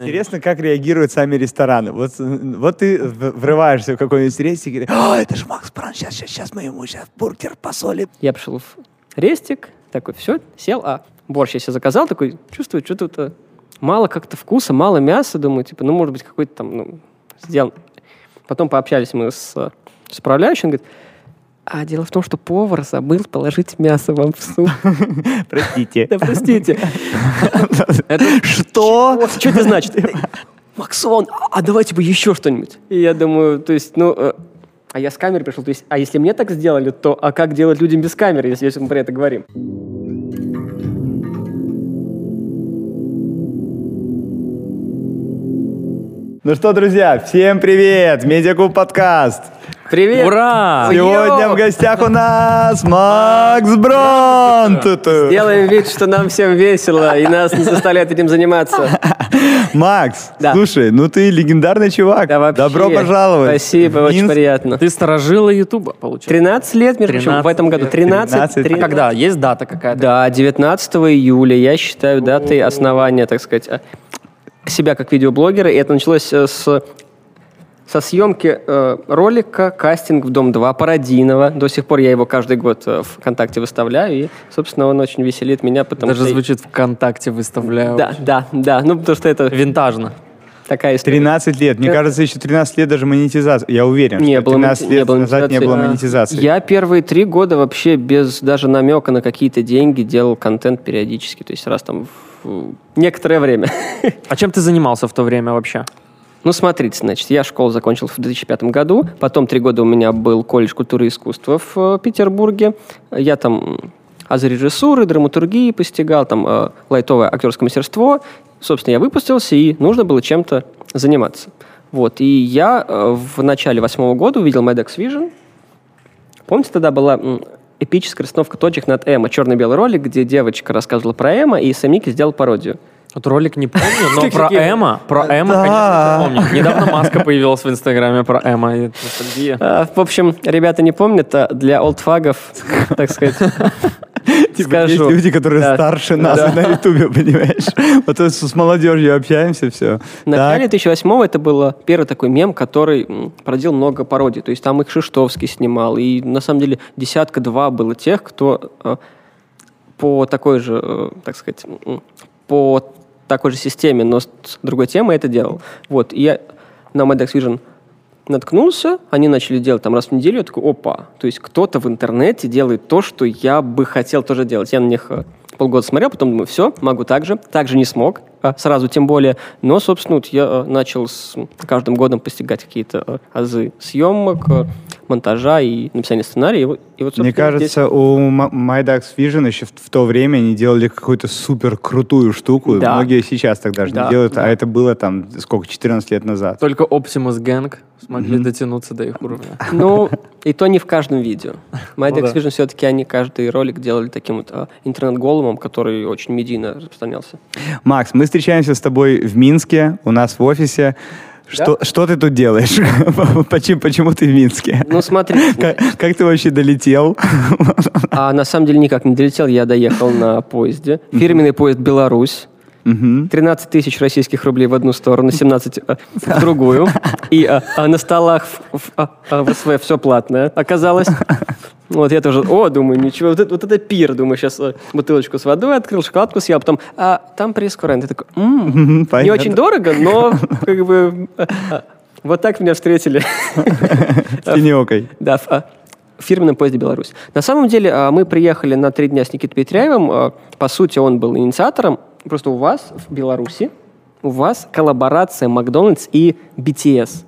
Интересно, как реагируют сами рестораны. Вот, вот ты врываешься в какой-нибудь рейс и говоришь, о, это же Макс Бран, сейчас, сейчас, сейчас мы ему сейчас бургер посолим. Я пришел в рестик, такой, все, сел, а борщ я себе заказал, такой, чувствую, что тут э, мало как-то вкуса, мало мяса, думаю, типа, ну, может быть, какой-то там, ну, сделан. Потом пообщались мы с, э, с управляющим, он говорит, а дело в том, что повар забыл положить мясо вам в суп. Простите. Да простите. Что? Что это значит? Максон, а давайте бы еще что-нибудь. И я думаю, то есть, ну, э, а я с камерой пришел, то есть, а если мне так сделали, то а как делать людям без камеры, если, если мы про это говорим? Ну что, друзья, всем привет! Медиакуб подкаст. Привет! Ура! Сегодня Йоу! в гостях у нас Макс Брон. Ту-ту. Делаем вид, что нам всем весело, и нас не заставляют этим заниматься. Макс, Да. слушай, ну ты легендарный чувак. Да вообще. Добро пожаловать. Спасибо, в очень Минск. приятно. Ты сторожила Ютуба, получается. 13 лет, между прочим, в 13 этом году. лет. 13, 13. 13. Когда? Есть дата какая-то? Да, 19 июля, я считаю, датой основания, так сказать, э, себя как видеоблогера. И это началось э, с со съемки э, ролика «Кастинг в Дом-2» Пародинова. До сих пор я его каждый год э, в ВКонтакте выставляю, и, собственно, он очень веселит меня, потому Даже что... звучит ВКонтакте выставляю. Да, да, да. Ну, потому что это Винтажно. такая история. 13 лет. Мне Э, кажется, еще 13 лет даже монетизация. Я уверен, Не что было 13 монети- лет не было назад не было монетизации. монетизации. Я первые три года вообще без даже намека на какие-то деньги делал контент периодически, то есть раз там в некоторое время. А чем ты занимался в то время вообще? Ну, смотрите, значит, я школу закончил в 2005 году, потом три года у меня был колледж культуры и искусства в э, Петербурге. Я там азы режиссуры, драматургии постигал, там э, лайтовое актерское мастерство. Собственно, я выпустился, и нужно было чем-то заниматься. Вот, и я э, в начале восьмого года увидел Maddox Vision. Помните, тогда была эпическая расстановка точек над Эмо, черно-белый ролик, где девочка рассказывала про Эмо, и Самики сделал пародию. Вот ролик не помню, но про? Эма, про Эма, Да. конечно, помню. Недавно маска появилась в Инстаграме про Эма. и ностальгия. А, В общем, ребята не помнят, а для олдфагов, так сказать, Типа, есть скажу. люди, которые Да. старше нас Да. на Ютубе, понимаешь? Вот с с молодежью общаемся, все. В начале 2008 это был первый такой мем, который м, породил много пародий. То есть там и Кшиштовский снимал, и на самом деле десятка-два было тех, кто э, по такой же, э, так сказать, по такой же системе, но с другой темой это делал. Вот, и я на Maddox Vision наткнулся, они начали делать там раз в неделю, я такой, опа, то есть кто-то в интернете делает то, что я бы хотел тоже делать. Я на них э, полгода смотрел, потом думаю, все, могу так же. Так же не смог, сразу тем более. Но, собственно, вот я э, начал с каждым годом постигать какие-то э, азы съемок, э, монтажа и написания сценария. И вот, и вот, Мне собственно, здесь- кажется, у М- My Ducks Vision еще в, в то время они делали какую-то супер крутую штуку. Да. Многие сейчас так даже Да, не делают, да. а это было там сколько, 14 лет назад. Только Optimus Gang смогли дотянуться до их уровня. Ну, и то не в каждом видео. My Ну да. Vision все-таки они каждый ролик делали таким вот а, интернет-голумом, который очень медийно распространялся. Макс, мы встречаемся с тобой в Минске, у нас в офисе. Что, что ты тут делаешь? почему, почему ты в Минске? Ну, смотри, Как, как ты вообще долетел? а на самом деле никак не долетел, я доехал на поезде. Фирменный поезд «Беларусь». Мгм. 13 тысяч российских рублей в одну сторону, 17 э, в другую. И а, а на столах в, в, а, в СВ все платное оказалось. Вот я тоже, о, думаю, ничего, вот это, вот это пир, думаю, сейчас бутылочку с водой открыл, шоколадку съел, потом, а там пресс-курент. Я такой, «М, Мгм, не очень дорого, но как бы а, а, вот так меня встретили. С тенекой. Да, в, в фирменном поезде «Беларусь». На самом деле а, мы приехали на три дня с Никитой Петряевым. А, По сути, он был инициатором. Просто у вас в Беларуси, у вас коллаборация Макдональдс и BTS.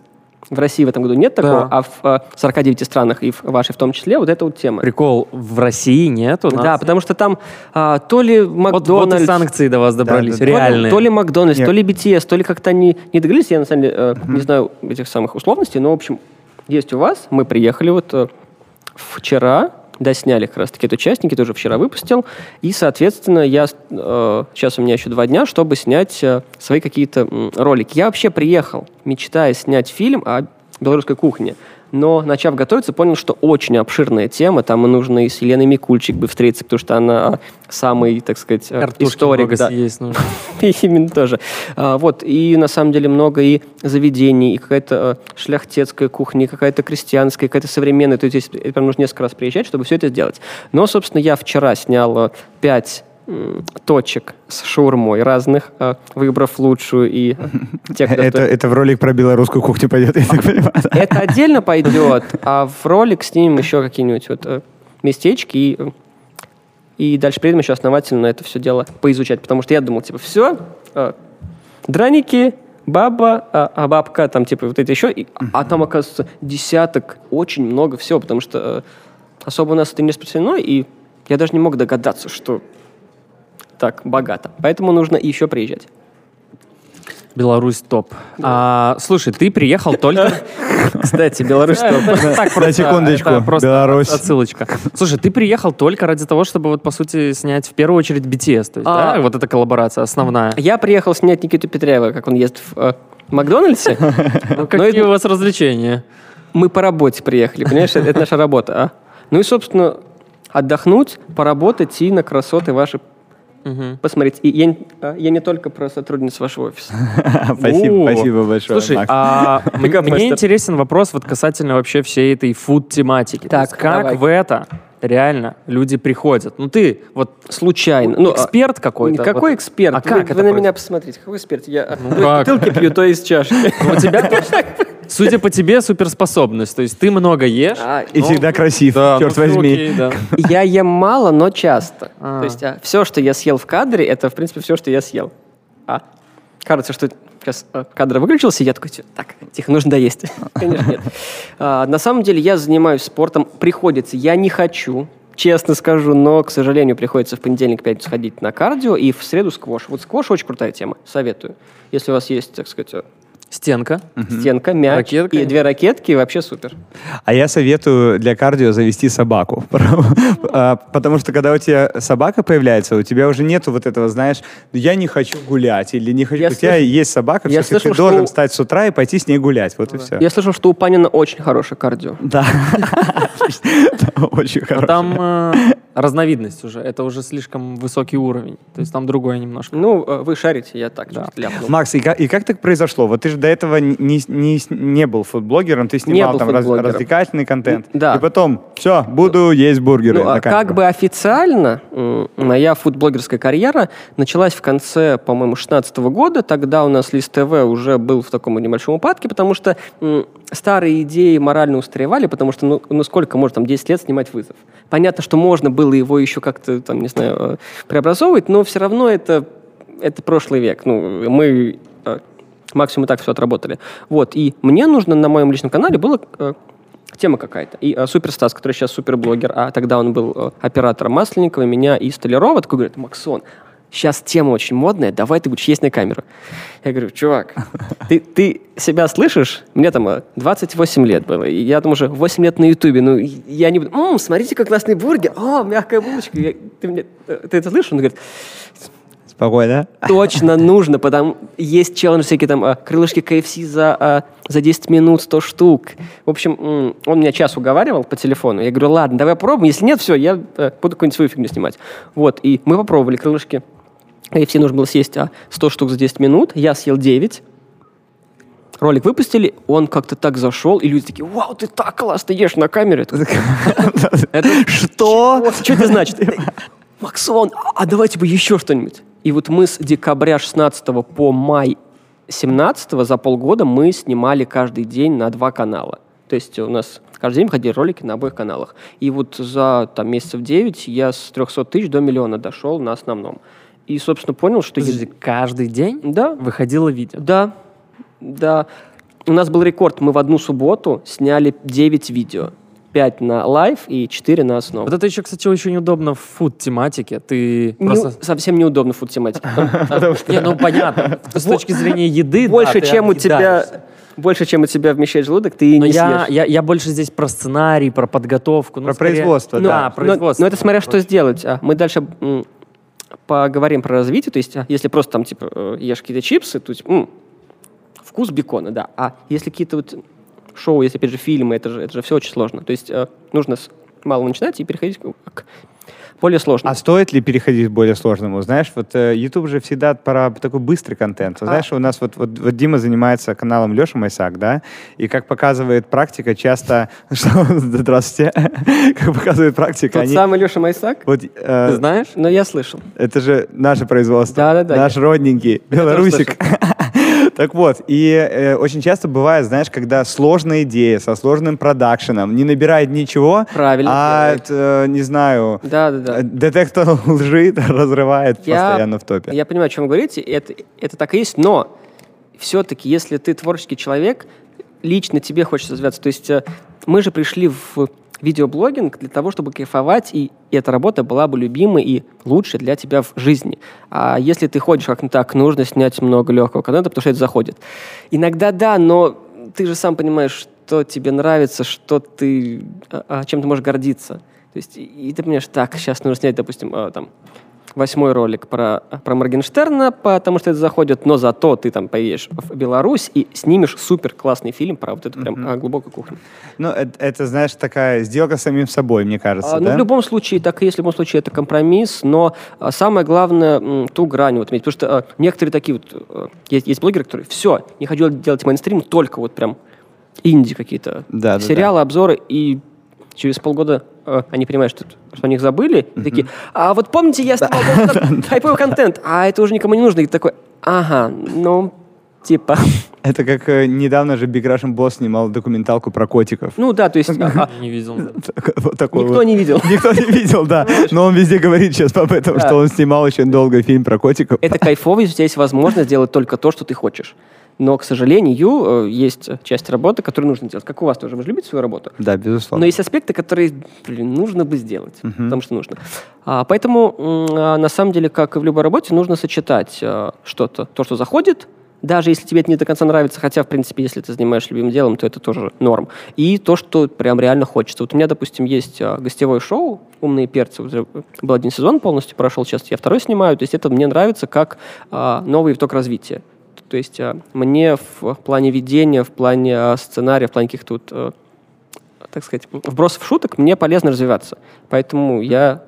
В России в этом году нет такого, Да. а в а, 49 странах и в вашей в том числе вот эта вот тема. Прикол, в России нет у нас. Да, потому что там а, то ли Вот, вот и Макдональдс... санкции до вас добрались, да, да. То ли- реальные. То ли Макдональдс, Нет. то ли BTS, то ли как-то они не договорились. Я, на самом деле, э, не знаю этих самых условностей, но, в общем, есть у вас. Мы приехали вот э, вчера, досняли как раз-таки эту часть, Никита уже вчера выпустил. И, соответственно, я, э, сейчас у меня еще два дня, чтобы снять э, свои какие-то м, ролики. Я вообще приехал, мечтая снять фильм о белорусской кухни. Но, начав готовиться, понял, что очень обширная тема. Там нужно и с Еленой Микульчик бы встретиться, потому что она самый, так сказать, э, Картошки историк. да. съесть нужно. Именно тоже. А, вот, и на самом деле много и заведений, и какая-то шляхтецкая кухня, какая-то крестьянская, какая-то современная. То есть здесь прям нужно несколько раз приезжать, чтобы все это сделать. Но, собственно, я вчера снял пять точек с шаурмой разных, э, выбрав лучшую и э, те, кто Это, это в ролик про белорусскую кухню пойдет, я так понимаю. Это отдельно пойдет, а в ролик снимем еще какие-нибудь вот э, местечки и, э, и дальше приедем еще основательно это все дело поизучать, потому что я думал, типа, все, драники, баба, а, а бабка, там, типа, вот это еще, и- а там, оказывается, десяток, очень много всего, потому что э, особо у нас это не распространено, и я даже не мог догадаться, что так богато. Поэтому нужно еще приезжать. Беларусь топ. А, слушай, ты приехал только... Кстати, Беларусь это так просто, секундочку, просто Беларусь. отсылочка. Слушай, ты приехал только ради того, чтобы вот по сути снять в первую очередь BTS, то есть, А. да, вот эта коллаборация основная. Я приехал снять Никиту Петряева, как он ест в э, Макдональдсе. Ну, Но какие это- у вас развлечения? Мы по работе приехали, понимаешь, это, это наша работа. А? Ну и, собственно, отдохнуть, поработать и на красоты ваши посмотреть. И я, не- а, я не только про сотрудниц вашего офиса. Спасибо, спасибо большое, Слушай, а мне интересен вопрос вот касательно вообще всей этой фуд-тематики. Так, как в это реально люди приходят? Ну ты вот Случайно. Ну, а- эксперт какой-то? Какой Вот. эксперт? А вы, как вы это на меня посмотрите. Какой эксперт? Я Ну то как? из бутылки пью, то из чашки. Ну, у тебя, судя по тебе, суперспособность. То есть ты много ешь. А, И всегда красив, Да, черт ну, возьми. окей, да. Я ем мало, но часто. А. То есть все, что я съел в кадре, это, в принципе, все, что я съел. А кажется, что сейчас э, кадр выключился, я такой, «Тё, так, тихо, нужно доесть. Конечно, нет. А, На самом деле я занимаюсь спортом, приходится, я не хочу, честно скажу, но, к сожалению, приходится в понедельник, пятницу ходить на кардио, и в среду сквош. Вот сквош очень крутая тема, советую. Если у вас есть, так сказать, Стенка. стенка, мяч Ракетка. и две ракетки, вообще супер. А я советую для кардио завести собаку. А, Потому что когда у тебя собака появляется, у тебя уже нету вот этого, знаешь, я не хочу гулять или не хочу. Я У тебя есть собака, я всё-таки слышал, ты должен что- встать с утра и пойти с ней гулять. Вот и все. Я слышал, что у Панина очень хорошее кардио. Да. Очень Но хорошо. там э, разновидность уже. Это уже слишком высокий уровень. То есть там другое немножко. Ну, э, вы шарите, я так ляпнул. Макс, и как, и как так произошло? Вот ты же до этого не, не, не был фудблогером, ты снимал там раз- развлекательный контент. Да. И потом, все, буду есть бургеры. Ну, а как бы официально моя фудблогерская карьера началась в конце, по-моему, 16 года. Тогда у нас Лист ТВ уже был в таком небольшом упадке, потому что старые идеи морально устаревали, потому что, ну, ну сколько можно там 10 лет снимать вызов? Понятно, что можно было его еще как-то, там, не знаю, э, преобразовывать, но все равно это, это прошлый век. Ну, мы максимум так все отработали. Вот, и мне нужно на моем личном канале было э, тема какая-то. И э, Супер Стас, который сейчас суперблогер, а тогда он был э, оператором Масленникова, меня и Столярова, такой говорит, Максон, сейчас тема очень модная, давай ты будешь есть на камеру. Я говорю, чувак, ты, ты себя слышишь? Мне там э, 28 лет было, и я там уже 8 лет на Ютубе, ну, я не буду, «М, смотрите, как классный бургер, о, мягкая булочка. Я- ты, мне- э, ты это слышишь? Он говорит, Спокойно. точно нужно, потому есть челлендж всякие там а, крылышки KFC за, а, за 10 минут 100 штук. В общем, он меня час уговаривал по телефону. Я говорю, ладно, давай попробуем. Если нет, все, я э, буду какую-нибудь свою фигню снимать. Вот, и мы попробовали крылышки. KFC нужно было съесть а, 100 штук за 10 минут. Я съел 9. Ролик выпустили, он как-то так зашел, и люди такие, вау, ты так классно ешь на такой, Что? что это значит? Максон, а давайте бы еще что-нибудь. И вот мы с декабря 16 по май 17 за полгода мы снимали каждый день на два канала. То есть у нас каждый день выходили ролики на обоих каналах. И вот за там, месяцев 9 я с 300 тысяч до миллиона дошел на основном. И, собственно, понял, что... я- Подожди, каждый день Да, выходило видео. да, да. У нас был рекорд. Мы в одну субботу сняли 9 видео. 5 на live и 4 на основу. Вот это еще, кстати, очень удобно в фуд-тематике. Ты Не- просто... совсем неудобно фуд-тематика. Не, ну понятно. С точки зрения еды, Больше, ты чем у тебя... Больше, чем у тебя вмещает желудок, ты Но не я, съешь. я, я больше здесь про сценарий, про подготовку. ну, Про скорее- производство, Ну, да. Да, но- производство. Но, это смотря что сделать. А, Мы дальше м, поговорим про развитие. То есть, а, если просто там, типа, э, ешь какие-то чипсы, то есть, м, вкус бекона, да. А если какие-то вот шоу, есть, опять же, фильмы, это же, это же все очень сложно. То есть э, нужно с малого начинать и переходить к- к более сложному. А стоит ли переходить к более сложному? Знаешь, вот э, YouTube же всегда про такой быстрый контент. Вот Знаешь, у нас вот, вот, вот Дима занимается каналом Леша Майсак, да, и как показывает практика, часто... Что? Здравствуйте. Как показывает практика, Тот они... самый Леша Майсак? Вот, э, Ты знаешь? Но я слышал. Это же наше производство. Да-да-да, Наш я- родненький, белорусик. Так вот, и э, очень часто бывает, знаешь, когда сложная идея со сложным продакшеном не набирает ничего, Правильно а, это, не знаю, Да-да-да. э, детектор лжи разрывает Я- постоянно в топе. Я понимаю, о чем вы говорите, это, это так и есть, но все-таки, если ты творческий человек, лично тебе хочется развиваться. То есть э, мы же пришли в видеоблогинг для того, чтобы кайфовать, и эта работа была бы любимой и лучшей для тебя в жизни. А если ты ходишь как-то так, нужно снять много легкого контента, потому что это заходит. Иногда да, но ты же сам понимаешь, что тебе нравится, что ты, а- а чем ты можешь гордиться. То есть, и, и ты понимаешь, так, сейчас нужно снять, допустим, а, там, восьмой ролик про, про Моргенштерна, потому что это заходит, но зато ты там поедешь в Беларусь и снимешь супер классный фильм про вот эту прям а, глубокую кухню. Ну, это, это, знаешь, такая сделка с самим собой, мне кажется, А, ну, да? в любом случае, так и есть, в любом случае, это компромисс, но а, самое главное, ту грань вот иметь, потому что а, некоторые такие вот, а, есть, есть блогеры, которые, все, не хочу делать мейнстрим, только вот прям инди какие-то, Да, да, сериалы, обзоры, и через полгода э, они понимают, что, что о них забыли, и такие, а вот помните, я снимал хайповый контент, а это уже никому не нужно, и такой, ага, ну, типа, Это как э, недавно же Big Russian Boss снимал документалку про котиков. ну да, то есть Не видел. Никто не видел. Никто не видел, да. Но он везде говорит сейчас об этом, что он снимал очень долго фильм про котиков. Это кайфово, если у тебя есть возможность сделать только то, что ты хочешь. Но, к сожалению, э, есть часть работы, которую нужно делать. Как у вас тоже. Вы же любите свою работу? Да, Но безусловно. есть аспекты, которые, блин, нужно бы сделать, потому что нужно. А, поэтому, а, на самом деле, как и в любой работе, нужно сочетать э, что-то, то, что заходит, даже если тебе это не до конца нравится, хотя, в принципе, если ты занимаешься любимым делом, то это тоже норм. И то, что прям реально хочется. Вот у меня, допустим, есть а, гостевое шоу «Умные перцы». Был один сезон полностью прошел, сейчас я второй снимаю. То есть это мне нравится как а, новый виток развития. То есть а, мне в плане ведения, в плане а, сценария, в плане каких-то вот, э, так сказать, вбросов шуток, мне полезно развиваться. Поэтому я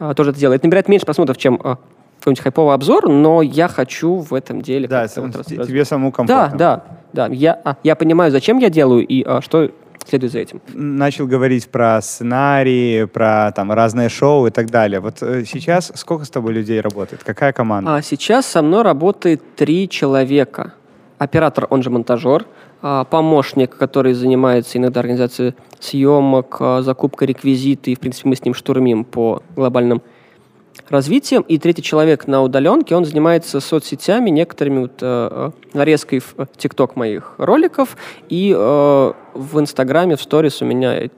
а, тоже это делаю. Это набирает меньше просмотров, чем а, какой-нибудь хайповый обзор, но я хочу в этом деле Да, сам- вот тебе самому Да, комфортно. да, да. Я, а, я понимаю, зачем я делаю и а, что следует за этим. Начал говорить про сценарии, про там разные шоу и так далее. Вот э, сейчас сколько с тобой людей работает? Какая команда? А сейчас со мной работает три человека. Оператор, он же монтажер, а, помощник, который занимается иногда организацией съемок, а, закупкой реквизита, и, в принципе, мы с ним штурмим по глобальным развитием. И третий человек на удаленке, он занимается соцсетями, некоторыми вот, э, э, нарезкой в э, ТикТок моих роликов, и э, в Инстаграме, в сторис у меня э,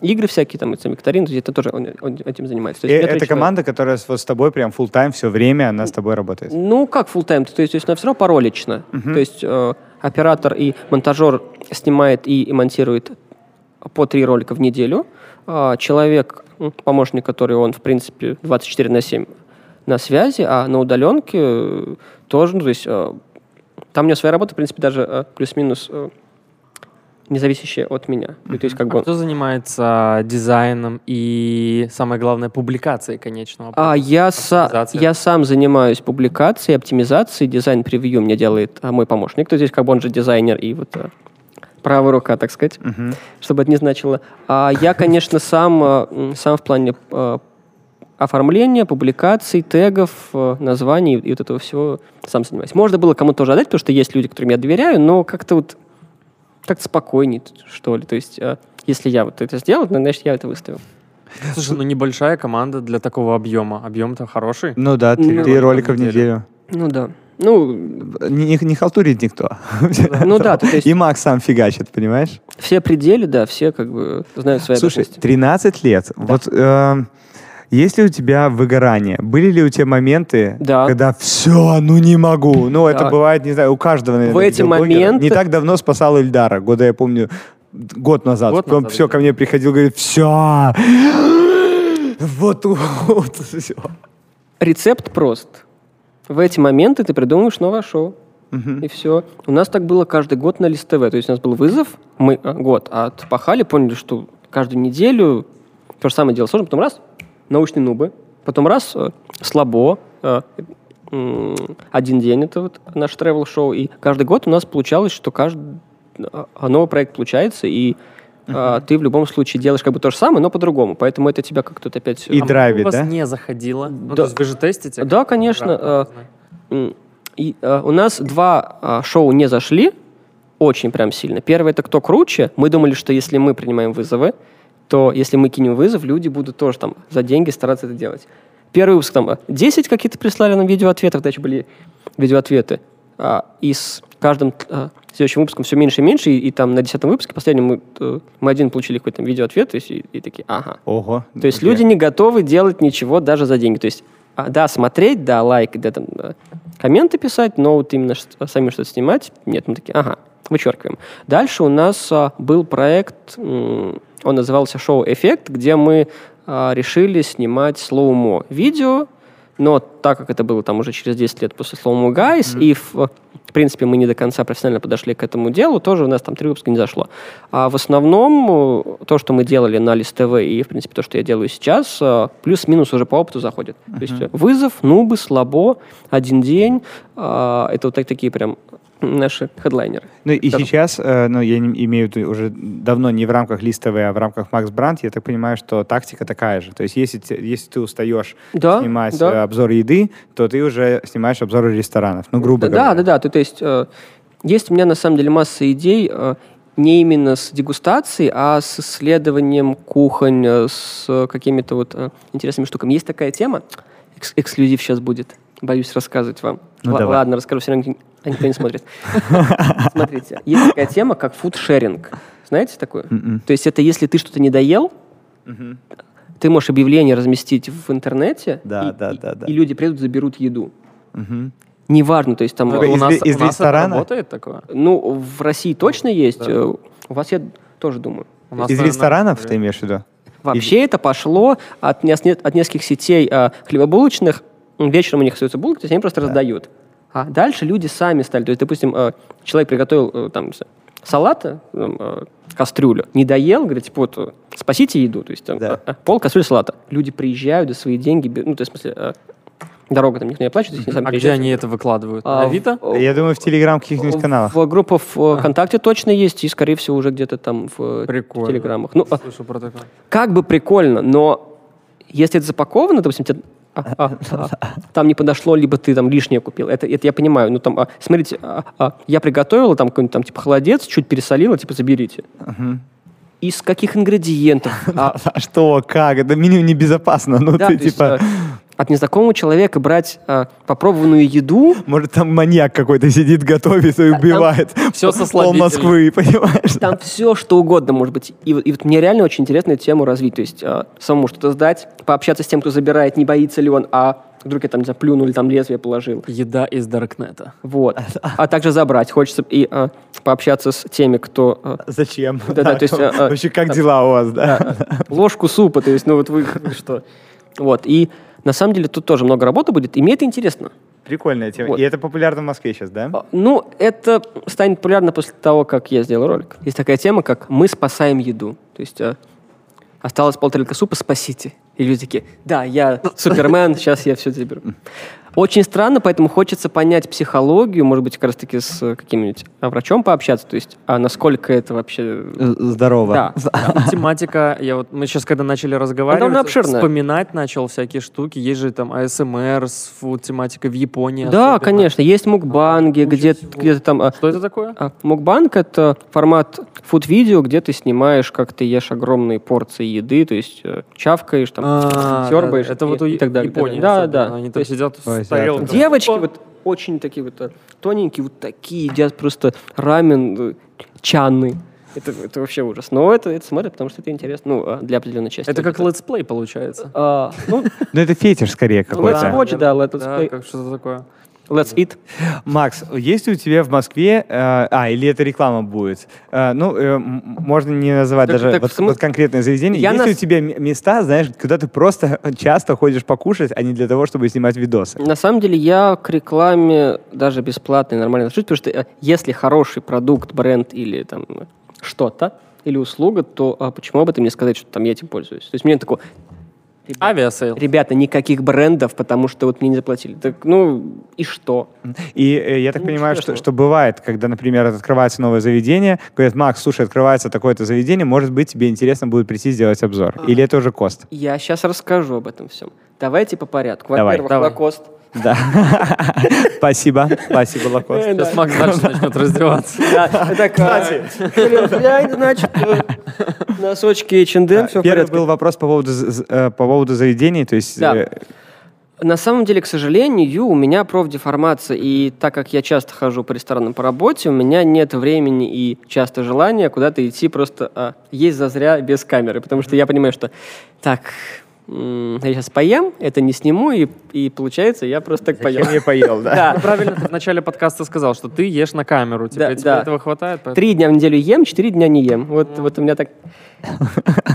игры всякие, там, это викторины, то есть это тоже он, он этим занимается. Есть три это команда, которая с- вот с тобой прям full тайм все время, она с тобой работает. Ну, как full time? То есть, то есть она все равно поролично. То есть э, оператор и монтажер снимает и, и монтирует по три ролика в неделю. А человек, м, помощник, который он, в принципе, 24 на 7 на связи, а на удаленке э, тоже, ну, то есть э, там у него своя работа, в принципе, даже э, плюс-минус не зависящая от меня. Ну, То есть, как бы А кто занимается дизайном и, самое главное, публикацией конечного? А я, са- я сам занимаюсь публикацией, оптимизацией, дизайн-превью мне делает а, мой помощник. То есть как бы он же дизайнер и вот правая рука, так сказать, Мгм. чтобы это не значило. А я, конечно, сам, м, сам в плане а, оформления, публикаций, тегов, а, названий и вот этого всего сам занимаюсь. Можно было кому-то тоже отдать, потому что есть люди, которым я доверяю, но как-то вот как-то спокойней, что ли. То есть если я вот это сделал, значит, я это выставил. Слушай, ну небольшая команда для такого объема. Объем-то хороший. Ну да, три, Ну, ролика в неделю. Ну да. Ну, Не, не- халтурит никто. Ну да, то есть- И Макс сам фигачит, понимаешь? все пределы, да, все как бы знают свои Слушай, обязанности. 13 лет. Вот э, есть ли у тебя выгорание? Были ли у тебя моменты, Да. когда все, ну не могу? Ну, это Да. бывает, не знаю, у каждого, наверное, В эти моменты- Не так давно спасал Ильдара. Года, я помню, год назад. Год Он назад, все да. ко мне приходил, говорит, все. Вот, вот, все. Рецепт прост. В эти моменты ты придумываешь новое шоу. и все. У нас так было каждый год на Лист ТВ. То есть у нас был вызов, мы а, год отпахали, поняли, что каждую неделю то же самое дело сложно, потом раз, научные нубы, потом раз, э, слабо, э, один день это вот наше travel-шоу, и каждый год у нас получалось, что каждый а, новый проект получается, и а, ты в любом случае делаешь как бы то же самое, но по-другому. Поэтому это тебя как-то опять... И А драйвит, у вас да? не заходило? Ну, Да. то есть вы же тестите? Да, конечно. Э, и, э, у нас два а, шоу не зашли очень прям сильно. Первое это кто круче. Мы думали, что если мы принимаем вызовы, то если мы кинем вызов, люди будут тоже там за деньги стараться это делать. Первый выпуск там э, 10 какие-то прислали нам видеоответов, дальше были видеоответы. А, и с каждым а, следующим выпуском все меньше и меньше, и, и там на 10 выпуске последнем мы, э, мы один получили какой-то видеоответ, то есть, и, и такие, ага, Ого. то есть Окей. люди не готовы делать ничего даже за деньги. То есть, а, да, смотреть, да, лайк, да, там, да, комменты писать, но вот именно ш- сами что-то снимать, нет, мы такие, ага, вычеркиваем. Дальше у нас а, был проект, м, он назывался «Шоу Эффект», где мы а, решили снимать слоумо видео, но так как это было там уже через 10 лет после слоумо Guys, и в, в принципе мы не до конца профессионально подошли к этому делу, тоже у нас там три выпуска не зашло. А в основном э, то, что мы делали на Лист ТВ и, в принципе, то, что я делаю сейчас, э, плюс-минус уже по опыту заходит. То есть э, вызов, нубы, слабо, один день, это вот так- такие прям наши хедлайнеры. Ну и Да. сейчас, э, ну я не- имею в виду уже давно не в рамках листовой, а в рамках Макс Бранд, я так понимаю, что тактика такая же. То есть если, если ты устаешь Да, снимать да. э, обзор еды, то ты уже снимаешь обзоры ресторанов. Ну, грубо Да, говоря. да, да. То, то есть э, есть у меня на самом деле масса идей э, не именно с дегустацией, а с исследованием кухонь, с какими-то вот интересными штуками. Есть такая тема, экс- эксклюзив сейчас будет, боюсь рассказывать вам. Ну, Ла- давай. Ладно, расскажу, все равно никто- никто не смотрит. Смотрите, есть такая тема, как фудшеринг. Знаете такую? Мгм. То есть это если ты что-то не доел, ты можешь объявление разместить в интернете, Да, и, да, и- да, да. и люди придут, заберут еду. Мгм. Неважно, то есть там... Ну, у из нас, из у нас это ресторана? работает такое? Ну, в России точно есть. Да. э, У вас, я тоже думаю. У нас, Из наверное, ресторанов э, ты имеешь в виду? Вообще это пошло от нескольких сетей э, хлебобулочных. Вечером у них остаются булки, то есть они просто раздают. А дальше люди сами стали. То есть, допустим, э, человек приготовил э, там, салата, э, кастрюлю, не доел, говорит, типа, вот, спасите еду. То есть там, Да. пол кастрюли салата. Люди приезжают за свои деньги, ну, то есть, в смысле, дорога там никто не оплачивает, то есть они сами А где приезжают. они это выкладывают? А, в- Авито? в- Я думаю, в Телеграм каких-нибудь каналах. В группах в ВКонтакте точно есть, и, скорее всего, уже где-то там в, Прикольно. телеграммах. Ну, а, Слышу про такое. как бы прикольно, но если это запаковано, допустим, тебе, а, а, а, там не подошло, либо ты там лишнее купил, это, это я понимаю. Ну, там, а, смотрите, а, а, я приготовила там какой-нибудь там, типа, холодец, чуть пересолила, типа, заберите. Из каких ингредиентов? А, что, как? Это меню небезопасно. Ну, да, ты есть, типа... э, от незнакомого человека брать а, попробованную еду, Может, там маньяк какой-то сидит, готовит и убивает. всё со пол. Москвы, понимаешь? Там все, что угодно может быть. И, вот- и вот мне реально очень интересно эту тему развить. То есть э, самому что-то сдать, пообщаться с тем, кто забирает, не боится ли он, а вдруг я там, не знаю, плюнул или там лезвие положил. Еда из Даркнета. Вот. А также забрать. Хочется и э, пообщаться с теми, кто э, Зачем? Да-да, то есть, э, э, Вообще, как дела у вас, да? ложку супа, то есть, ну вот вы, вы что. Вот. И на самом деле тут тоже много работы будет, и мне это интересно. Прикольная тема. Вот. И это популярно в Москве сейчас, да? А, Ну, это станет популярно после того, как я сделал ролик. Есть такая тема, как «Мы спасаем еду». То есть э, осталось полтора супа, спасите. И люди такие, да, я Супермен, сейчас я все заберу. Очень странно, поэтому хочется понять психологию, может быть, как раз-таки с э, каким-нибудь а, врачом пообщаться, то есть, а насколько это вообще... Здорово. Да, А тематика, я вот, мы сейчас, когда начали разговаривать, вспоминать начал всякие штуки. Есть же там АСМР тематикой в Японии. да, особенно. конечно, есть мукбанги, где, всего. где-то там... а, Что это такое? А, Мукбанг — это формат фуд-видео, где ты снимаешь, как ты ешь огромные порции еды, то есть э, чавкаешь, там, А, сербаешь Это вот у и так далее. Японии Да, да. Они там сидят да, Девочки вот очень такие вот э, тоненькие, вот такие едят просто рамен, э, чаны. Это, это вообще ужас. Но это, это смотрят, потому что это интересно. Ну, а, для определенной части. Это как летсплей получается. А, ну, Ну, это фетиш скорее let's какой-то. watch, да, play. как что-то такое. Let's eat. Макс, есть ли у тебя в Москве, э, а, или это реклама будет? Э, ну, э, можно не называть Так- даже так вот, смы- вот конкретное заведение. Я есть нас- ли у тебя места, знаешь, куда ты просто часто ходишь покушать, а не для того, чтобы снимать видосы? На самом деле я к рекламе даже бесплатной нормально отношусь, потому что э, если хороший продукт, бренд или там что-то, или услуга, то а почему об этом не сказать, что там я этим пользуюсь? То есть мне Авиасейл. ребята, никаких брендов, потому что вот мне не заплатили. Так, ну, и что? И э, я так Ну, понимаю, что что, что бывает, когда, например, открывается новое заведение, говорят, Макс, слушай, открывается такое-то заведение, может быть, тебе интересно будет прийти сделать обзор. А. Или это уже cost? Я сейчас расскажу об этом всем. Давайте по порядку. Давай. Во-первых, Давай. Lacoste. Да. Спасибо. Спасибо, Lacoste. Э. Сейчас Макс дальше начнет раздеваться. Так, блин, я, значит, э, носочки H&M, все Первый был вопрос по поводу, э, по поводу заведений, то есть... Да. э, На самом деле, к сожалению, у меня профдеформация, и так как я часто хожу по ресторанам по работе, у меня нет времени и часто желания куда-то идти просто а, есть зазря без камеры, потому что я понимаю, что так, я сейчас поем, это не сниму, и, и получается, я просто так поем. Я не поел, да. Да. Ну, правильно ты в начале подкаста сказал, что ты ешь на камеру. Тебе, Да, тебе да. этого хватает? поэтому- Три дня в неделю ем, четыре дня не ем. Вот, вот у меня так,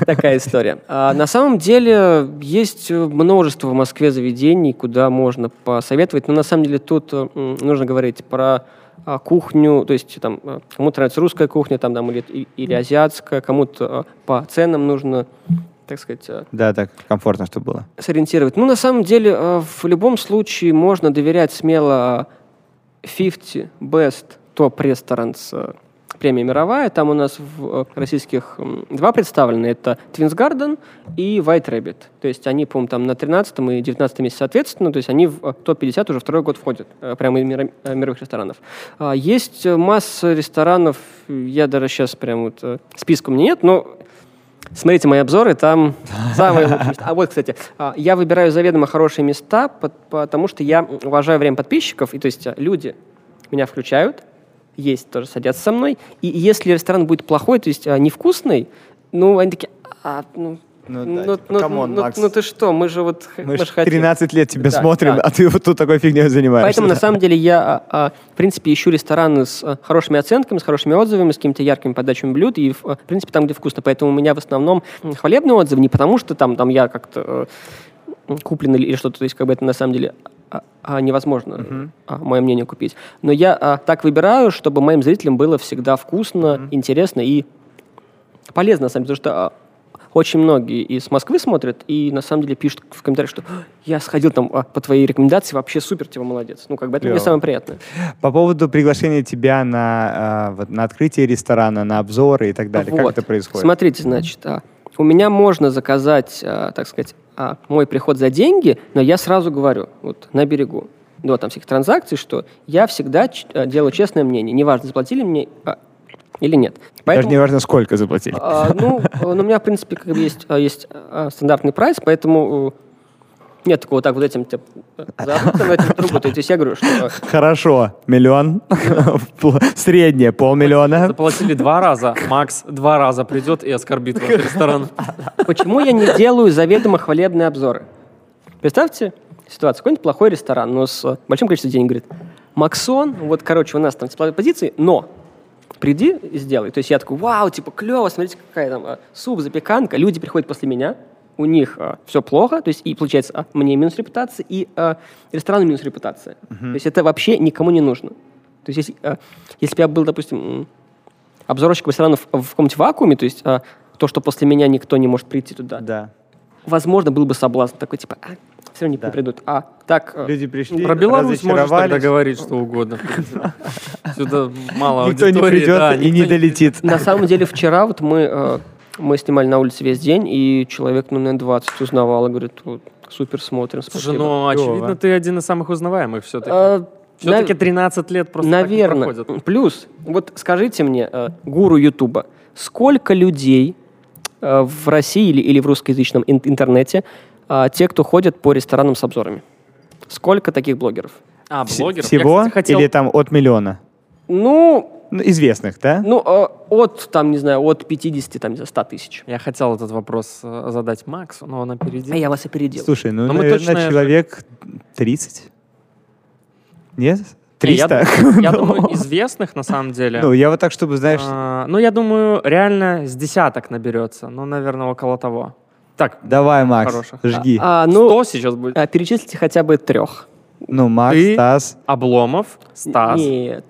такая история. А на самом деле есть э, множество в Москве заведений, куда можно посоветовать. Но на самом деле тут э, м, нужно говорить про а, кухню, то есть там э, кому-то нравится русская кухня, там, там или, или азиатская, кому-то по ценам нужно, так сказать, э, Да, так комфортно, чтобы было. сориентировать. Ну, на самом деле, э, в любом случае можно доверять смело э, 50 Best Top Restaurants э, премия мировая. Там у нас в э, российских два представлены. Это Twins Garden и White Rabbit. То есть они, по-моему, там на 13 и 19 месте соответственно. То есть они в э, топ-50 уже второй год входят, э, прямо из э, мировых ресторанов. А, Есть э, масса ресторанов, я даже сейчас прям вот э, списка у меня нет, но Смотрите мои обзоры, там самые лучшие места. А вот, кстати, а, я выбираю заведомо хорошие места, пот- потому что я уважаю время подписчиков, и то есть а, люди меня включают, есть тоже садятся со мной, и если ресторан будет плохой, то есть а, невкусный, ну, они такие, а, ну, Ну ну, да, ну, come on, ну, Макс. ну ты что, мы же вот Мы ж же хотим. 13 лет тебя Да, смотрим, да. а ты вот тут такой фигней занимаешься. Поэтому, на самом деле, я, а, а, в принципе, ищу рестораны с а, хорошими оценками, с хорошими отзывами, с какими-то яркими подачами блюд, и, в в принципе, там, где вкусно. Поэтому у меня в основном хвалебные отзывы, не потому что там, там я как-то э, куплен или, что-то, то есть, как бы это на самом деле а, а, невозможно, а, мое мнение купить. Но я а, так выбираю, чтобы моим зрителям было всегда вкусно, интересно и полезно, на самом деле, потому что очень многие из Москвы смотрят и на самом деле пишут в комментариях, что «А, я сходил там а, по твоей рекомендации, вообще супер, типа молодец. Ну, как бы это мне Клево. самое приятное. По поводу приглашения тебя на, а, вот, на открытие ресторана, на обзоры и так далее. Как Вот. это происходит? Смотрите, значит, а, у меня можно заказать, а, так сказать, а, мой приход за деньги, но я сразу говорю, вот на берегу, до там всех транзакций, что я всегда а, делаю честное мнение, неважно, заплатили мне а, или нет. Даже Поэтому- не важно, сколько заплатили. А, ну, ну, у меня, в принципе, как бы есть, а, есть а, стандартный прайс, поэтому э, нет такого, так, вот этим типа, цену, этим другую. То есть я говорю, что э, Хорошо, миллион, среднее, полмиллиона. Заплатили два раза, Макс два раза придет и оскорбит ваш ресторан. почему я не делаю заведомо хвалебные обзоры? Представьте ситуацию. Какой-нибудь плохой ресторан, но с большим количеством денег говорит, Максон, вот, короче, у нас там бесплатные позиции, но приди и сделай. То есть я такой, вау, типа, клево, смотрите, какая там э, суп, запеканка. Люди приходят после меня, у них все плохо, то есть и получается а, мне минус репутация, и а, ресторану минус репутация. То есть это вообще никому не нужно. То есть если, а, если бы я был, допустим, обзорщиком ресторанов в каком-нибудь вакууме, то есть а, то, что после меня никто не может прийти туда, Да. возможно, был бы соблазн такой, типа, а, все равно не Да. придут. А так, э, Люди пришли, Про Беларусь можешь тогда говорить что угодно. Сюда мало Никто не придет да, и не долетит. на самом деле вчера вот мы, э, мы снимали на улице весь день, и человек, ну, наверное, 20 узнавал, и говорит, вот, супер смотрим, Слушай, спасибо. ну, Клево. очевидно, ты один из самых узнаваемых все-таки. Э, Все-таки нав- 13 лет просто так не Наверное. Плюс, вот скажите мне, э, гуру Ютуба, сколько людей э, в России или, или в русскоязычном ин- интернете, э, те, кто ходят по ресторанам с обзорами? Сколько таких блогеров? А, Вс- блогер? Всего или там от миллиона? Ну, Ну, известных, да? ну э, от, там, не знаю, от 50, там, знаю, 100 тысяч. Я хотел этот вопрос э, задать Максу, но он опередил. А я вас опередил. Слушай, ну, Но мы наверное, точно- человек 30. Нет? Не, я 300? думаю- Я Ну. думаю, известных на самом деле. Ну, я вот так, чтобы, знаешь, а, Ну, я думаю, реально с десяток наберется. Ну, наверное, около того. Так, давай, Макс, Хороших. жги. А, ну, ну, сейчас будет? а, перечислите хотя бы трех. Ну, Макс, ты- Стас. Обломов, Стас. Нет.